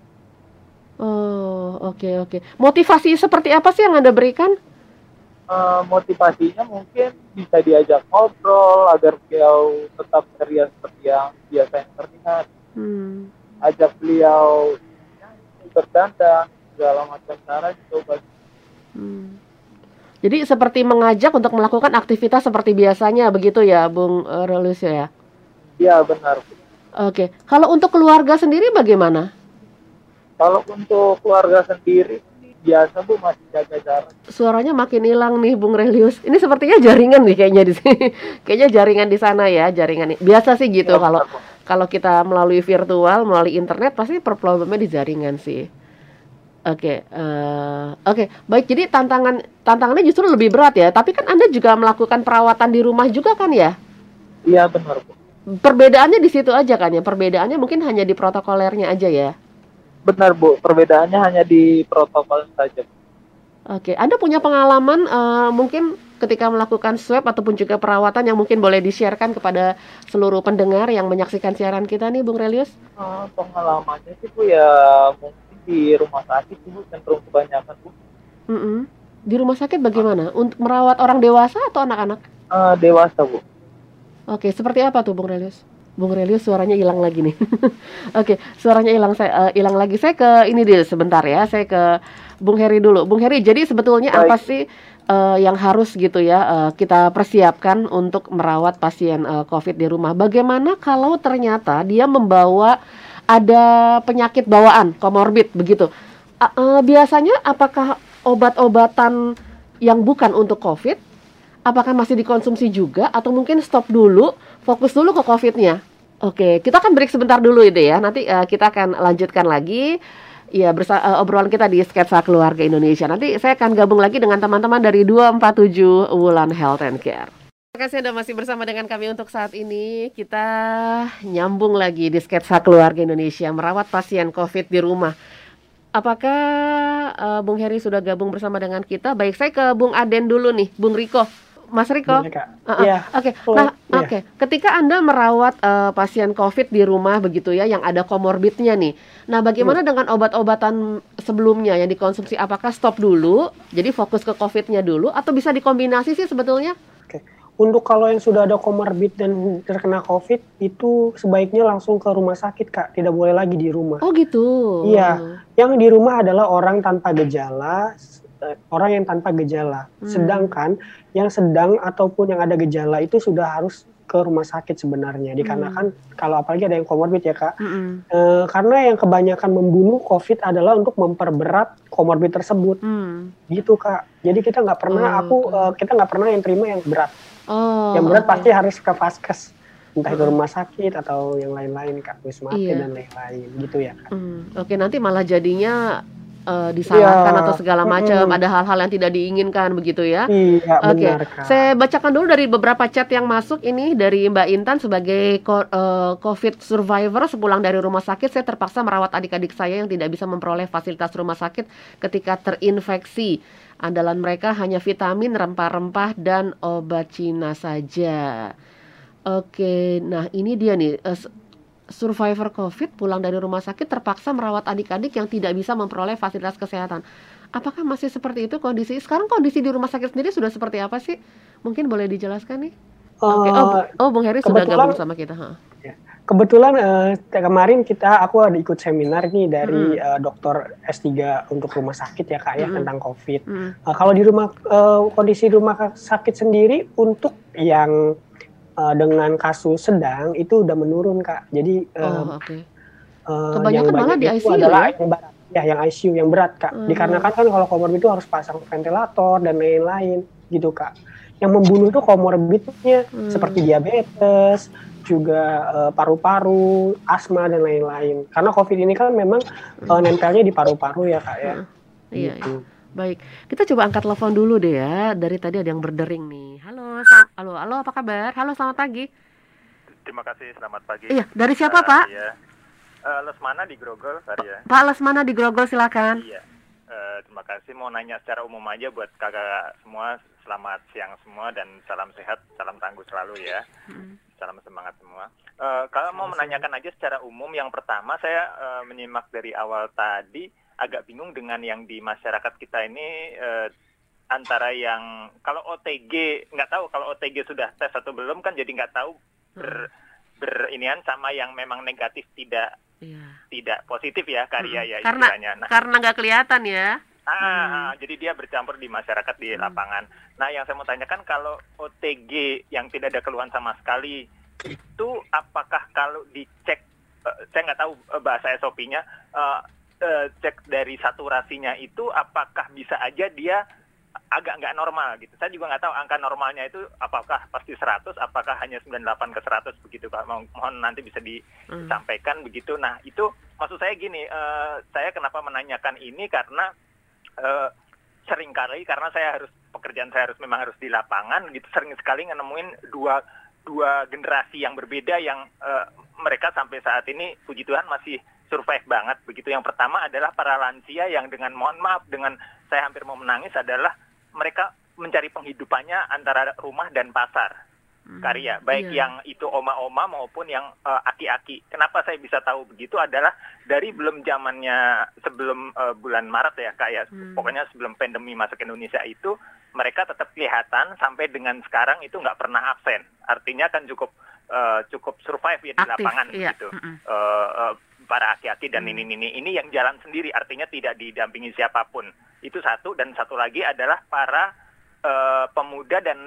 Oh, oke okay, oke. Okay. Motivasi seperti apa sih yang Anda berikan? Uh, motivasinya mungkin bisa diajak ngobrol agar beliau tetap ceria seperti yang biasa yang terlihat. Hmm. Ajak beliau berdandan segala macam cara dicoba hmm. Jadi seperti mengajak untuk melakukan aktivitas seperti biasanya begitu ya, Bung eh, Relus ya? Iya benar. Oke, kalau untuk keluarga sendiri bagaimana? Kalau untuk keluarga sendiri biasa bu masih jaga jarak. Suaranya makin hilang nih Bung Relius. Ini sepertinya jaringan nih kayaknya di sini. kayaknya jaringan di sana ya, jaringan. Biasa sih gitu ya, kalau kalau kita melalui virtual, melalui internet pasti problemnya di jaringan sih. Oke, okay, uh, eh, oke, okay. baik. Jadi tantangan tantangannya justru lebih berat ya. Tapi kan anda juga melakukan perawatan di rumah juga kan ya? Iya benar bu. Perbedaannya di situ aja kan ya? Perbedaannya mungkin hanya di protokolernya aja ya? Benar bu. Perbedaannya hanya di protokol saja. Oke. Anda punya pengalaman uh, mungkin ketika melakukan swab ataupun juga perawatan yang mungkin boleh di-sharekan kepada seluruh pendengar yang menyaksikan siaran kita nih, Bung Relius? Uh, pengalamannya sih bu ya mungkin di rumah sakit bu cenderung kebanyakan bu. Mm -hmm. Di rumah sakit bagaimana? Untuk merawat orang dewasa atau anak-anak? Uh, dewasa bu. Oke, seperti apa tuh Bung Relius? Bung Relius suaranya hilang lagi nih. Oke, suaranya hilang saya uh, hilang lagi. Saya ke ini deh sebentar ya. Saya ke Bung Heri dulu. Bung Heri, jadi sebetulnya Baik. apa sih uh, yang harus gitu ya uh, kita persiapkan untuk merawat pasien uh, COVID di rumah? Bagaimana kalau ternyata dia membawa ada penyakit bawaan, komorbid begitu. Uh, uh, biasanya apakah obat-obatan yang bukan untuk COVID apakah masih dikonsumsi juga atau mungkin stop dulu, fokus dulu ke COVID-nya? Oke, kita akan break sebentar dulu itu ya. Nanti uh, kita akan lanjutkan lagi ya bersama uh, obrolan kita di sketsa keluarga Indonesia. Nanti saya akan gabung lagi dengan teman-teman dari 247 Wulan Health and Care. Terima kasih Anda masih bersama dengan kami untuk saat ini. Kita nyambung lagi di sketsa keluarga Indonesia merawat pasien COVID di rumah. Apakah uh, Bung Heri sudah gabung bersama dengan kita? Baik, saya ke Bung Aden dulu nih, Bung Riko. Mas Riko. Uh -uh. Ya. Oke. Okay. Nah, oke. Okay. Ketika Anda merawat uh, pasien COVID di rumah begitu ya yang ada komorbidnya nih. Nah, bagaimana hmm. dengan obat-obatan sebelumnya yang dikonsumsi apakah stop dulu? Jadi fokus ke COVID-nya dulu atau bisa dikombinasi sih sebetulnya? Untuk kalau yang sudah ada komorbid dan terkena COVID itu sebaiknya langsung ke rumah sakit kak, tidak boleh lagi di rumah. Oh gitu. Iya, yang di rumah adalah orang tanpa gejala, orang yang tanpa gejala. Hmm. Sedangkan yang sedang ataupun yang ada gejala itu sudah harus ke rumah sakit sebenarnya dikarenakan hmm. kalau apalagi ada yang komorbid ya kak hmm. e, karena yang kebanyakan membunuh covid adalah untuk memperberat komorbid tersebut hmm. gitu kak jadi kita nggak pernah oh, aku uh, kita nggak pernah yang terima yang berat Oh, yang berat okay. pasti harus ke vaskes entah itu rumah sakit atau yang lain-lain kak wisma iya. dan lain-lain gitu ya kak. Hmm, Oke nanti malah jadinya uh, disalahkan ya. atau segala macam hmm. ada hal-hal yang tidak diinginkan begitu ya. Iya Oke. Okay. Saya bacakan dulu dari beberapa chat yang masuk ini dari Mbak Intan sebagai uh, COVID survivor sepulang dari rumah sakit saya terpaksa merawat adik-adik saya yang tidak bisa memperoleh fasilitas rumah sakit ketika terinfeksi. Andalan mereka hanya vitamin, rempah-rempah, dan obat Cina saja. Oke, nah ini dia nih. Uh, survivor COVID pulang dari rumah sakit terpaksa merawat adik-adik yang tidak bisa memperoleh fasilitas kesehatan. Apakah masih seperti itu kondisi? Sekarang kondisi di rumah sakit sendiri sudah seperti apa sih? Mungkin boleh dijelaskan nih? Oke, okay. oh, oh Bung Heri sudah gabung sama kita. Huh? Ya kebetulan uh, kemarin kita aku ada ikut seminar nih dari hmm. uh, dokter S3 untuk rumah sakit ya kak ya hmm. tentang COVID. Hmm. Uh, kalau di rumah uh, kondisi rumah sakit sendiri untuk yang uh, dengan kasus sedang itu udah menurun kak. Jadi uh, oh, okay. uh, Kebanyakan yang malah di ICU adalah ya? yang berat, ya yang ICU yang berat kak. Hmm. Dikarenakan kan kalau komorbid itu harus pasang ventilator dan lain-lain gitu kak. Yang membunuh itu komorbidnya hmm. seperti diabetes, juga uh, paru-paru, asma dan lain-lain. Karena COVID ini kan memang uh, nempelnya di paru-paru ya kak ya. Iya. Gitu. Iya. Baik, kita coba angkat telepon dulu deh ya. Dari tadi ada yang berdering nih. Halo, halo, halo, apa kabar? Halo, selamat pagi. Terima kasih, selamat pagi. Iya, dari siapa uh, Pak? Iya. Uh, Lesmana di Grogol, ya. Pak Lesmana di Grogol, silakan. Iya. Uh, terima kasih. Mau nanya secara umum aja buat kakak semua. Selamat siang semua dan salam sehat, salam tangguh selalu ya. Hmm salam semangat semua. Uh, kalau mau menanyakan aja secara umum, yang pertama saya uh, menyimak dari awal tadi agak bingung dengan yang di masyarakat kita ini uh, antara yang kalau OTG nggak tahu kalau OTG sudah tes atau belum kan jadi nggak tahu ber, berinian sama yang memang negatif tidak iya. tidak positif ya karya hmm. ya karena nah, karena nggak kelihatan ya Ah, hmm. Ah, jadi dia bercampur di masyarakat di hmm. lapangan. Nah, yang saya mau tanyakan kalau OTG yang tidak ada keluhan sama sekali itu apakah kalau dicek uh, saya nggak tahu uh, bahasa SOP-nya uh, uh, cek dari saturasinya itu apakah bisa aja dia agak nggak normal gitu. Saya juga nggak tahu angka normalnya itu apakah pasti 100, apakah hanya 98 ke 100 begitu Pak. Mo mohon nanti bisa hmm. disampaikan hmm. begitu. Nah, itu maksud saya gini, uh, saya kenapa menanyakan ini karena uh, sering kali karena saya harus pekerjaan saya harus memang harus di lapangan gitu sering sekali nemuin dua dua generasi yang berbeda yang uh, mereka sampai saat ini puji Tuhan masih survive banget begitu. Yang pertama adalah para lansia yang dengan mohon maaf dengan saya hampir mau menangis adalah mereka mencari penghidupannya antara rumah dan pasar hmm, karya baik iya. yang itu oma-oma maupun yang uh, aki-aki. Kenapa saya bisa tahu begitu adalah dari belum zamannya sebelum uh, bulan Maret ya kayak ya. hmm. pokoknya sebelum pandemi masuk Indonesia itu mereka tetap kelihatan sampai dengan sekarang itu nggak pernah absen. Artinya kan cukup uh, cukup survive ya di Aktif, lapangan iya. gitu. Mm uh, uh, para aki-aki dan ini ini ini yang jalan sendiri artinya tidak didampingi siapa pun itu satu dan satu lagi adalah para uh, pemuda dan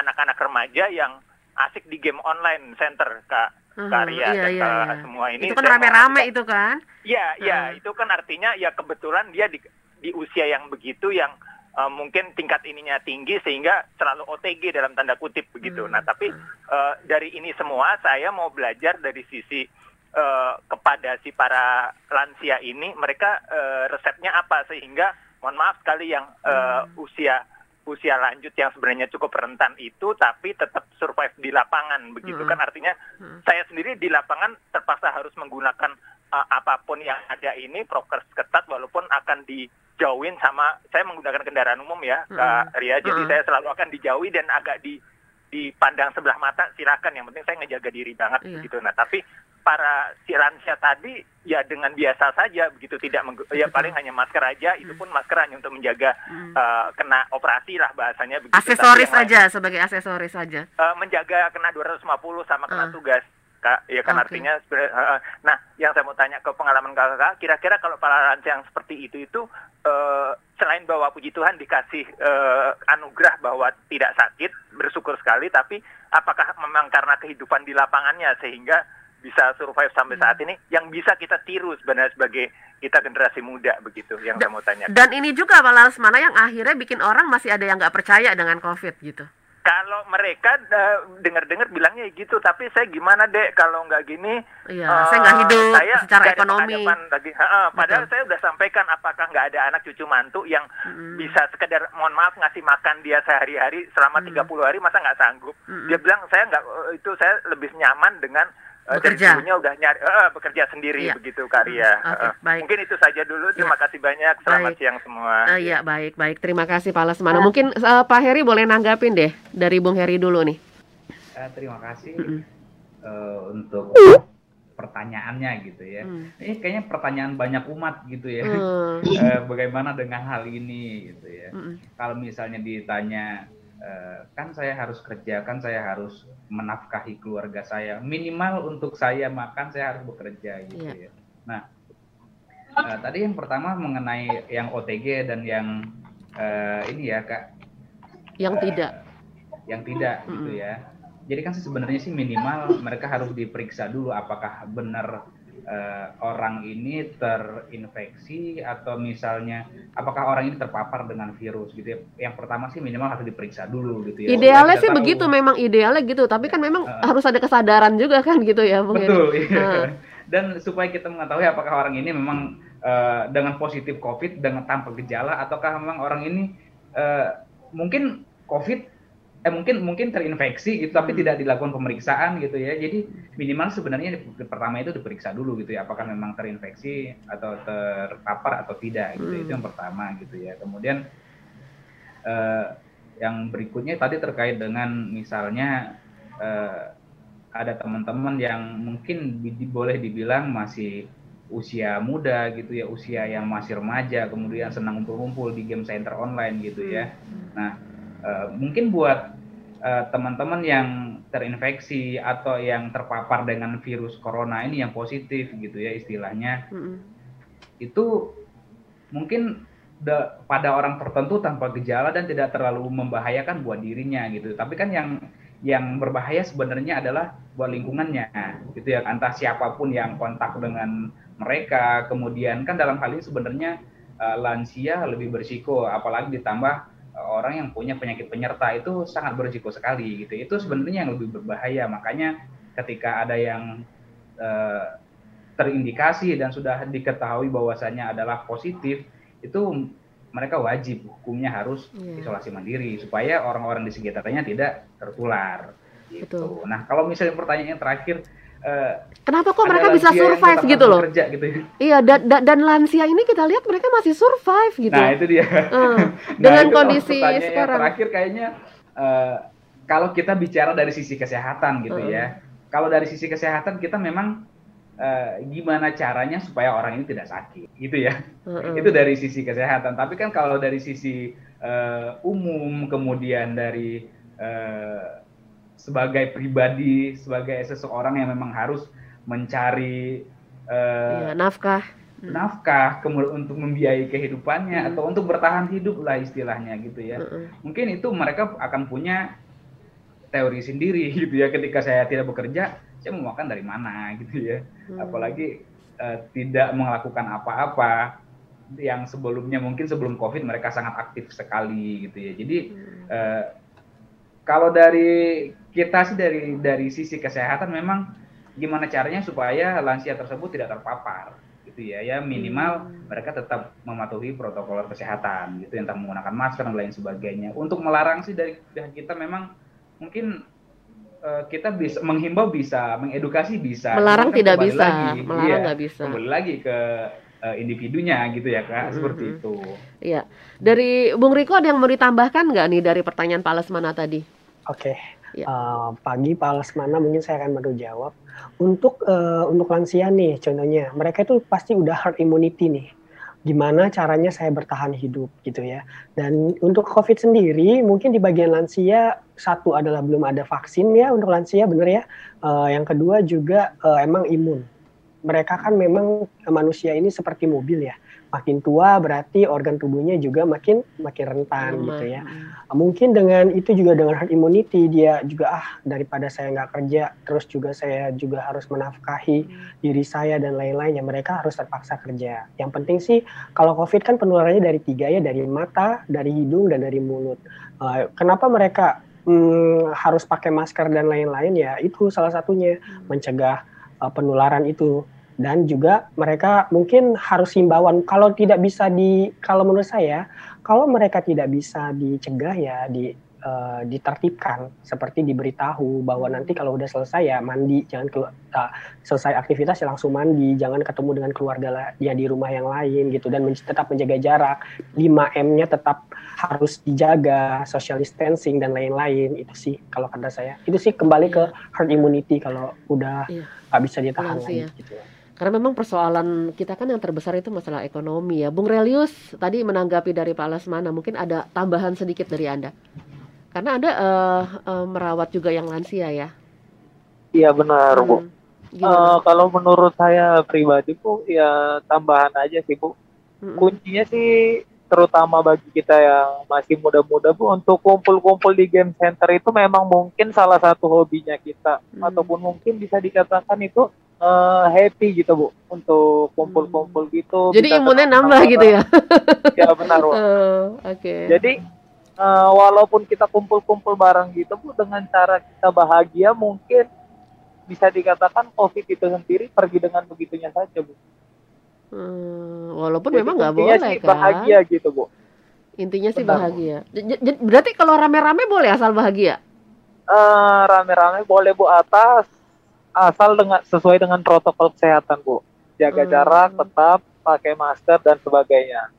anak-anak uh, remaja yang asik di game online center kak uh-huh, karya iya, dan iya, iya. semua ini itu kan rame-rame itu kan ya ya uh. itu kan artinya ya kebetulan dia di di usia yang begitu yang uh, mungkin tingkat ininya tinggi sehingga selalu OTG dalam tanda kutip begitu. Hmm. Nah, tapi uh, dari ini semua saya mau belajar dari sisi uh, kepada si para lansia ini mereka uh, resepnya apa sehingga mohon maaf sekali yang uh, hmm. usia usia lanjut yang sebenarnya cukup rentan itu tapi tetap survive di lapangan begitu hmm. kan artinya hmm. saya sendiri di lapangan terpaksa harus menggunakan uh, apa pun yang ada ini prokes ketat walaupun akan dijauhin sama saya menggunakan kendaraan umum ya hmm. Kak Ria jadi hmm. saya selalu akan dijauhi dan agak di dipandang sebelah mata silakan yang penting saya ngejaga diri banget iya. gitu nah tapi para si lansia tadi ya dengan biasa saja begitu tidak ya paling hanya masker aja itu pun masker hanya untuk menjaga hmm. uh, kena operasi lah bahasanya begitu aksesoris saja sebagai aksesoris saja uh, menjaga kena 250 sama kena uh. tugas Kak, ya kan okay. artinya uh, nah yang saya mau tanya ke pengalaman kakak kira-kira kalau para lansia yang seperti itu itu uh, selain bahwa puji Tuhan dikasih uh, anugerah bahwa tidak sakit bersyukur sekali tapi apakah memang karena kehidupan di lapangannya sehingga bisa survive sampai saat hmm. ini yang bisa kita tiru sebenarnya sebagai kita generasi muda begitu yang saya mau tanya. Dan ini juga malah mana yang akhirnya bikin orang masih ada yang nggak percaya dengan COVID gitu. Kalau mereka uh, dengar-dengar bilangnya gitu, tapi saya gimana dek kalau nggak gini? Iya, uh, saya nggak hidup saya secara ekonomi. Lagi. Uh, padahal saya udah sampaikan apakah nggak ada anak cucu mantu yang mm. bisa sekedar mohon maaf ngasih makan dia sehari-hari selama mm. 30 hari masa nggak sanggup? Mm. Dia bilang saya nggak itu saya lebih nyaman dengan Eh, bekerja. Dari udah nyari uh, bekerja sendiri iya. begitu karya. Okay, uh, baik. Mungkin itu saja dulu. Terima ya. kasih banyak. Selamat baik. siang semua. Uh, ya baik baik. Terima kasih Pak Lesmana. Uh. Mungkin uh, Pak Heri boleh nanggapin deh dari Bung Heri dulu nih. Uh, terima kasih mm -hmm. uh, untuk pertanyaannya gitu ya. Mm. Ini kayaknya pertanyaan banyak umat gitu ya. Mm. uh, bagaimana dengan hal ini gitu ya. Mm. Kalau misalnya ditanya kan saya harus kerja, kan saya harus menafkahi keluarga saya. Minimal untuk saya makan saya harus bekerja gitu yeah. ya. Nah uh, tadi yang pertama mengenai yang OTG dan yang uh, ini ya kak. Yang uh, tidak. yang tidak mm -hmm. gitu ya. Jadi kan sebenarnya sih minimal mereka harus diperiksa dulu apakah benar uh, orang ini terinfeksi atau misalnya apakah orang ini terpapar dengan virus gitu ya. Yang pertama sih minimal harus diperiksa dulu gitu ya. Idealnya sih tahu. begitu memang idealnya gitu, tapi kan memang uh, harus ada kesadaran juga kan gitu ya mungkin. Betul. Iya. Uh. Dan supaya kita mengetahui apakah orang ini memang uh, dengan positif COVID dengan tanpa gejala ataukah memang orang ini uh, mungkin COVID eh mungkin mungkin terinfeksi gitu tapi hmm. tidak dilakukan pemeriksaan gitu ya jadi minimal sebenarnya pertama itu diperiksa dulu gitu ya apakah memang terinfeksi atau terpapar atau tidak gitu hmm. itu yang pertama gitu ya kemudian eh, yang berikutnya tadi terkait dengan misalnya eh, ada teman-teman yang mungkin boleh dibilang masih usia muda gitu ya usia yang masih remaja kemudian senang ngumpul-ngumpul di game center online gitu ya hmm. nah Uh, mungkin buat uh, teman-teman yang terinfeksi atau yang terpapar dengan virus corona ini yang positif gitu ya istilahnya mm -hmm. itu mungkin de, pada orang tertentu tanpa gejala dan tidak terlalu membahayakan buat dirinya gitu. Tapi kan yang yang berbahaya sebenarnya adalah buat lingkungannya gitu ya entah siapa pun yang kontak dengan mereka. Kemudian kan dalam hal ini sebenarnya uh, lansia lebih bersiko apalagi ditambah uh, orang yang punya penyakit penyerta itu sangat berisiko sekali gitu itu sebenarnya yang lebih berbahaya makanya ketika ada yang uh, terindikasi dan sudah diketahui bahwasannya adalah positif itu mereka wajib hukumnya harus yeah. isolasi mandiri supaya orang-orang di sekitarnya tidak tertular. Gitu. Betul. Nah kalau misalnya pertanyaan yang terakhir, uh, kenapa kok mereka bisa survive gitu loh? Kerja, gitu. Ya? Iya dan, dan dan lansia ini kita lihat mereka masih survive gitu. Nah itu dia. Uh, dengan nah, kondisi sekarang. Yang terakhir kayaknya uh, kalau kita bicara dari sisi kesehatan gitu uh. ya, kalau dari sisi kesehatan kita memang uh, gimana caranya supaya orang ini tidak sakit gitu ya uh-uh. itu dari sisi kesehatan tapi kan kalau dari sisi uh, umum kemudian dari uh, sebagai pribadi sebagai seseorang yang memang harus mencari uh, ya, nafkah nafkah kemudian untuk membiayai kehidupannya hmm. atau untuk bertahan hidup lah istilahnya gitu ya uh-uh. mungkin itu mereka akan punya teori sendiri gitu ya ketika saya tidak bekerja saya mau makan dari mana gitu ya hmm. apalagi uh, tidak melakukan apa-apa yang sebelumnya mungkin sebelum covid mereka sangat aktif sekali gitu ya jadi hmm. uh, kalau dari kita sih dari dari sisi kesehatan memang gimana caranya supaya lansia tersebut tidak terpapar gitu ya ya minimal hmm. mereka tetap mematuhi protokol kesehatan gitu entah menggunakan masker dan lain sebagainya untuk melarang sih dari pihak kita memang mungkin Eh, kita bisa menghimbau bisa, mengedukasi bisa, melarang tidak bisa, lagi, melarang iya, nggak bisa. Kembali lagi ke uh, individunya gitu ya kak, mm-hmm. seperti itu. Iya, dari Bung Riko ada yang mau ditambahkan nggak nih dari pertanyaan Pak Lesmana tadi? Oke, okay. Ya. uh, pagi Pak Lesmana mungkin saya akan baru jawab. Untuk uh, untuk lansia nih, contohnya mereka itu pasti udah herd immunity nih gimana caranya saya bertahan hidup gitu ya. Dan untuk COVID sendiri mungkin di bagian lansia satu adalah belum ada vaksin ya untuk lansia benar ya. Uh, yang kedua juga uh, emang imun. Mereka kan memang manusia ini seperti mobil ya makin tua berarti organ tubuhnya juga makin makin rentan gitu ya. Mungkin dengan itu juga dengan herd immunity dia juga ah daripada saya nggak kerja terus juga saya juga harus menafkahi hmm. diri saya dan lain-lain ya mereka harus terpaksa kerja. Yang penting sih kalau COVID kan penularannya dari tiga ya dari mata, dari hidung dan dari mulut. Uh, kenapa mereka hmm, harus pakai masker dan lain-lain ya itu salah satunya hmm. mencegah uh, penularan itu dan juga mereka mungkin harus himbauan. Kalau tidak bisa di kalau menurut saya kalau mereka tidak bisa dicegah ya di uh, ditertibkan. Seperti diberitahu bahwa nanti kalau udah selesai ya mandi jangan keluar uh, selesai aktivitas ya langsung mandi. Jangan ketemu dengan keluarga ya di rumah yang lain gitu. Dan men tetap menjaga jarak. 5M-nya tetap harus dijaga. Social distancing dan lain-lain. Itu sih kalau kata saya. Itu sih kembali ke herd immunity kalau udah iya. nggak iya. bisa ditahan lagi gitu. ya. Karena memang persoalan kita kan yang terbesar itu masalah ekonomi ya. Bung Relius tadi menanggapi dari Pak Lasmana, mungkin ada tambahan sedikit dari Anda. Karena Anda uh, uh, merawat juga yang lansia ya. Iya benar, hmm. Bu. Uh, kalau menurut saya pribadi Bu, ya tambahan aja sih Bu. Hmm. Kuncinya sih terutama bagi kita yang masih muda-muda Bu untuk kumpul-kumpul di game center itu memang mungkin salah satu hobinya kita hmm. ataupun mungkin bisa dikatakan itu uh, happy gitu bu untuk kumpul-kumpul gitu. Jadi imunnya nambah gitu ya? ya benar bu. Uh, Oke. Okay. Jadi uh, walaupun kita kumpul-kumpul bareng gitu bu dengan cara kita bahagia mungkin bisa dikatakan covid itu sendiri pergi dengan begitunya saja bu. Hmm, walaupun Jadi memang nggak boleh sih kan? bahagia gitu bu. Intinya sih bahagia. J berarti kalau rame-rame boleh asal bahagia? Uh, rame-rame boleh bu atas asal dengan sesuai dengan protokol kesehatan bu jaga hmm. jarak tetap pakai masker dan sebagainya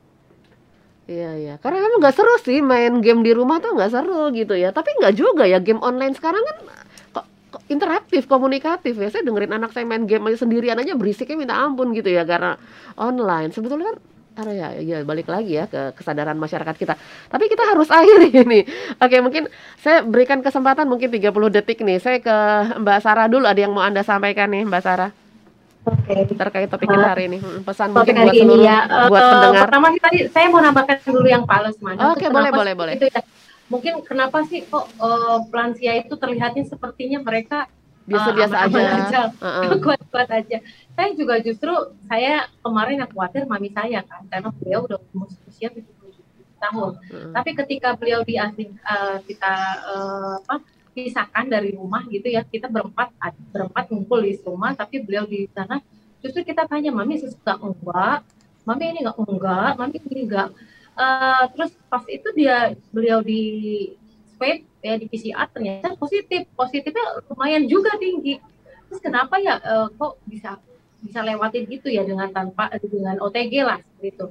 Iya iya, karena memang nggak seru sih main game di rumah tuh nggak seru gitu ya. Tapi nggak juga ya game online sekarang kan kok, kok interaktif, komunikatif ya. Saya dengerin anak saya main game aja sendirian aja berisiknya minta ampun gitu ya karena online. Sebetulnya kan Aduh ya, ya balik lagi ya ke kesadaran masyarakat kita. Tapi kita harus akhiri ini. Oke, mungkin saya berikan kesempatan mungkin 30 detik nih. Saya ke Mbak Sarah dulu. Ada yang mau Anda sampaikan nih, Mbak Sarah? Oke. Okay. Terkait topik kita hari ini. Hmm, pesan topik mungkin buat seluruh ya. buat uh, pendengar. Pertama sih tadi saya mau nambahkan dulu yang Pak Lesman. Oke, okay, boleh boleh boleh. ya. Mungkin kenapa sih kok uh, lansia itu terlihatnya sepertinya mereka biasa-biasa uh, aja, kuat-kuat uh -uh. aja. Saya juga justru saya kemarin yang khawatir mami saya kan, karena beliau udah umur usia 77 tahun. Uh. Tapi ketika beliau di asing uh, kita uh, apa pisahkan dari rumah gitu ya, kita berempat berempat ngumpul di rumah, tapi beliau di sana. Justru kita tanya mami sesuka enggak, mami ini enggak enggak, mami ini enggak. Uh, terus pas itu dia beliau di swab ya di PCR ternyata positif positifnya lumayan juga tinggi terus kenapa ya uh, kok bisa bisa lewatin gitu ya dengan tanpa dengan OTG lah seperti itu.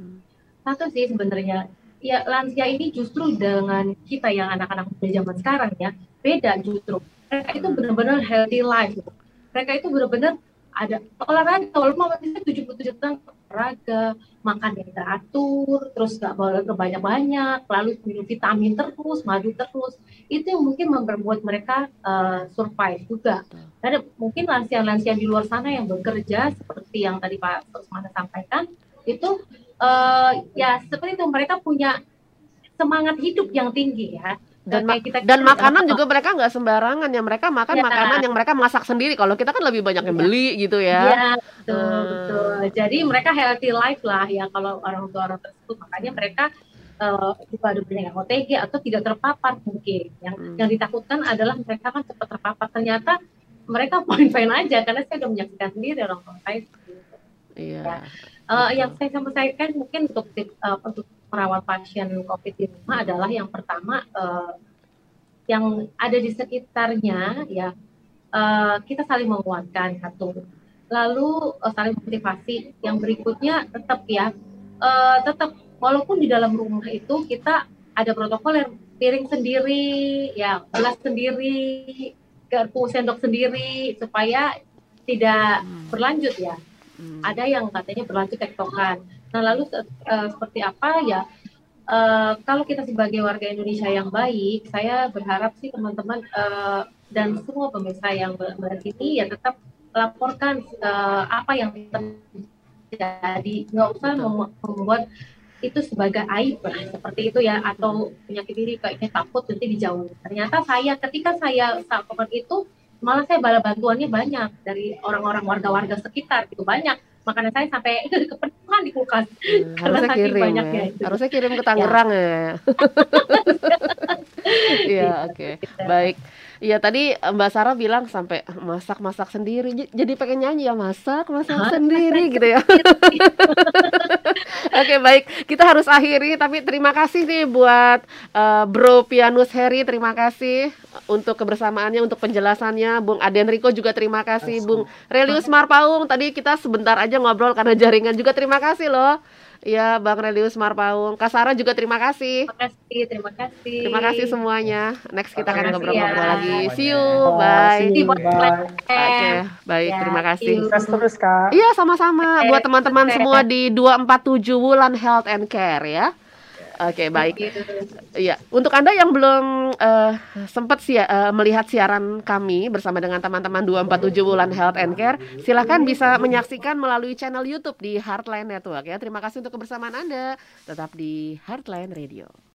Satu sih sebenarnya. Ya lansia ini justru dengan kita yang anak-anak muda zaman sekarang ya beda justru. Mereka itu benar-benar healthy life. Mereka itu benar-benar ada olahraga walaupun masih 77 tahun olahraga, makan yang teratur, terus nggak boleh banyak-banyak, lalu minum vitamin terus, madu terus. Itu yang mungkin memperbuat mereka uh, survive juga. Ada mungkin lansia-lansia di luar sana yang bekerja seperti yang tadi Pak Susmana sampaikan, itu uh, ya seperti itu mereka punya semangat hidup yang tinggi ya dan ma kita, dan makanan juga mereka nggak sembarangan ya mereka makan ya. makanan yang mereka masak sendiri kalau kita kan lebih banyak yang iya. beli gitu ya, ya betul hmm. betul jadi mereka healthy life lah ya kalau orang tua orang tersebut makanya mereka uh, juga ada banyak OTG atau tidak terpapar mungkin yang hmm. yang ditakutkan adalah mereka kan cepat terpapar ternyata mereka fine fine aja karena saya sudah menyaksikan sendiri orang tua saya Iya. Ya. Uh, yang saya sampaikan mungkin untuk uh, untuk merawat pasien COVID di rumah adalah yang pertama uh, yang ada di sekitarnya ya uh, kita saling menguatkan satu lalu uh, saling motivasi yang berikutnya tetap ya uh, tetap walaupun di dalam rumah itu kita ada protokol yang piring sendiri ya gelas sendiri garpu sendok sendiri supaya tidak hmm. berlanjut ya hmm. ada yang katanya berlanjut tektokan Nah, lalu uh, seperti apa ya? Uh, kalau kita sebagai warga Indonesia yang baik, saya berharap sih teman-teman uh, dan semua pemirsa yang berada ini ya tetap laporkan uh, apa yang terjadi. Nggak usah membuat itu sebagai aib lah seperti itu ya atau penyakit diri kayaknya takut nanti dijauh. Ternyata saya ketika saya saat itu malah saya bala bantuannya banyak dari orang-orang warga-warga sekitar itu banyak makanan saya sampai kepenuhan di kulkas hmm, karena saking kirim, banyaknya ya. harusnya kirim ke Tangerang ya, ya. Iya, oke. Baik. Iya tadi Mbak Sarah bilang sampai masak-masak sendiri. Jadi pengen nyanyi ya masak, masak Hah? sendiri gitu ya. Oke baik, kita harus akhiri. Tapi terima kasih nih buat uh, Bro Pianus Heri, terima kasih untuk kebersamaannya, untuk penjelasannya. Bung Aden Riko juga terima kasih. Bung Relius Marpaung tadi kita sebentar aja ngobrol karena jaringan juga terima kasih loh. Iya, Bang Relius Marpaung. Kak Sarah juga terima kasih. Terima kasih, terima kasih. Terima kasih semuanya. Next kita akan ngobrol-ngobrol ya. lagi. See you, bye. See you, bye. Oke, okay, baik, ya, terima kasih. Terus terus, Kak. Iya, sama-sama. Buat teman-teman semua di 247 Wulan Health and Care ya. Oke, okay, baik. Iya, untuk Anda yang belum uh, sempat si uh, melihat siaran kami bersama dengan teman-teman 247 Bulan Health and Care, silakan bisa menyaksikan melalui channel YouTube di Heartline Network ya. Terima kasih untuk kebersamaan Anda. Tetap di Heartline Radio.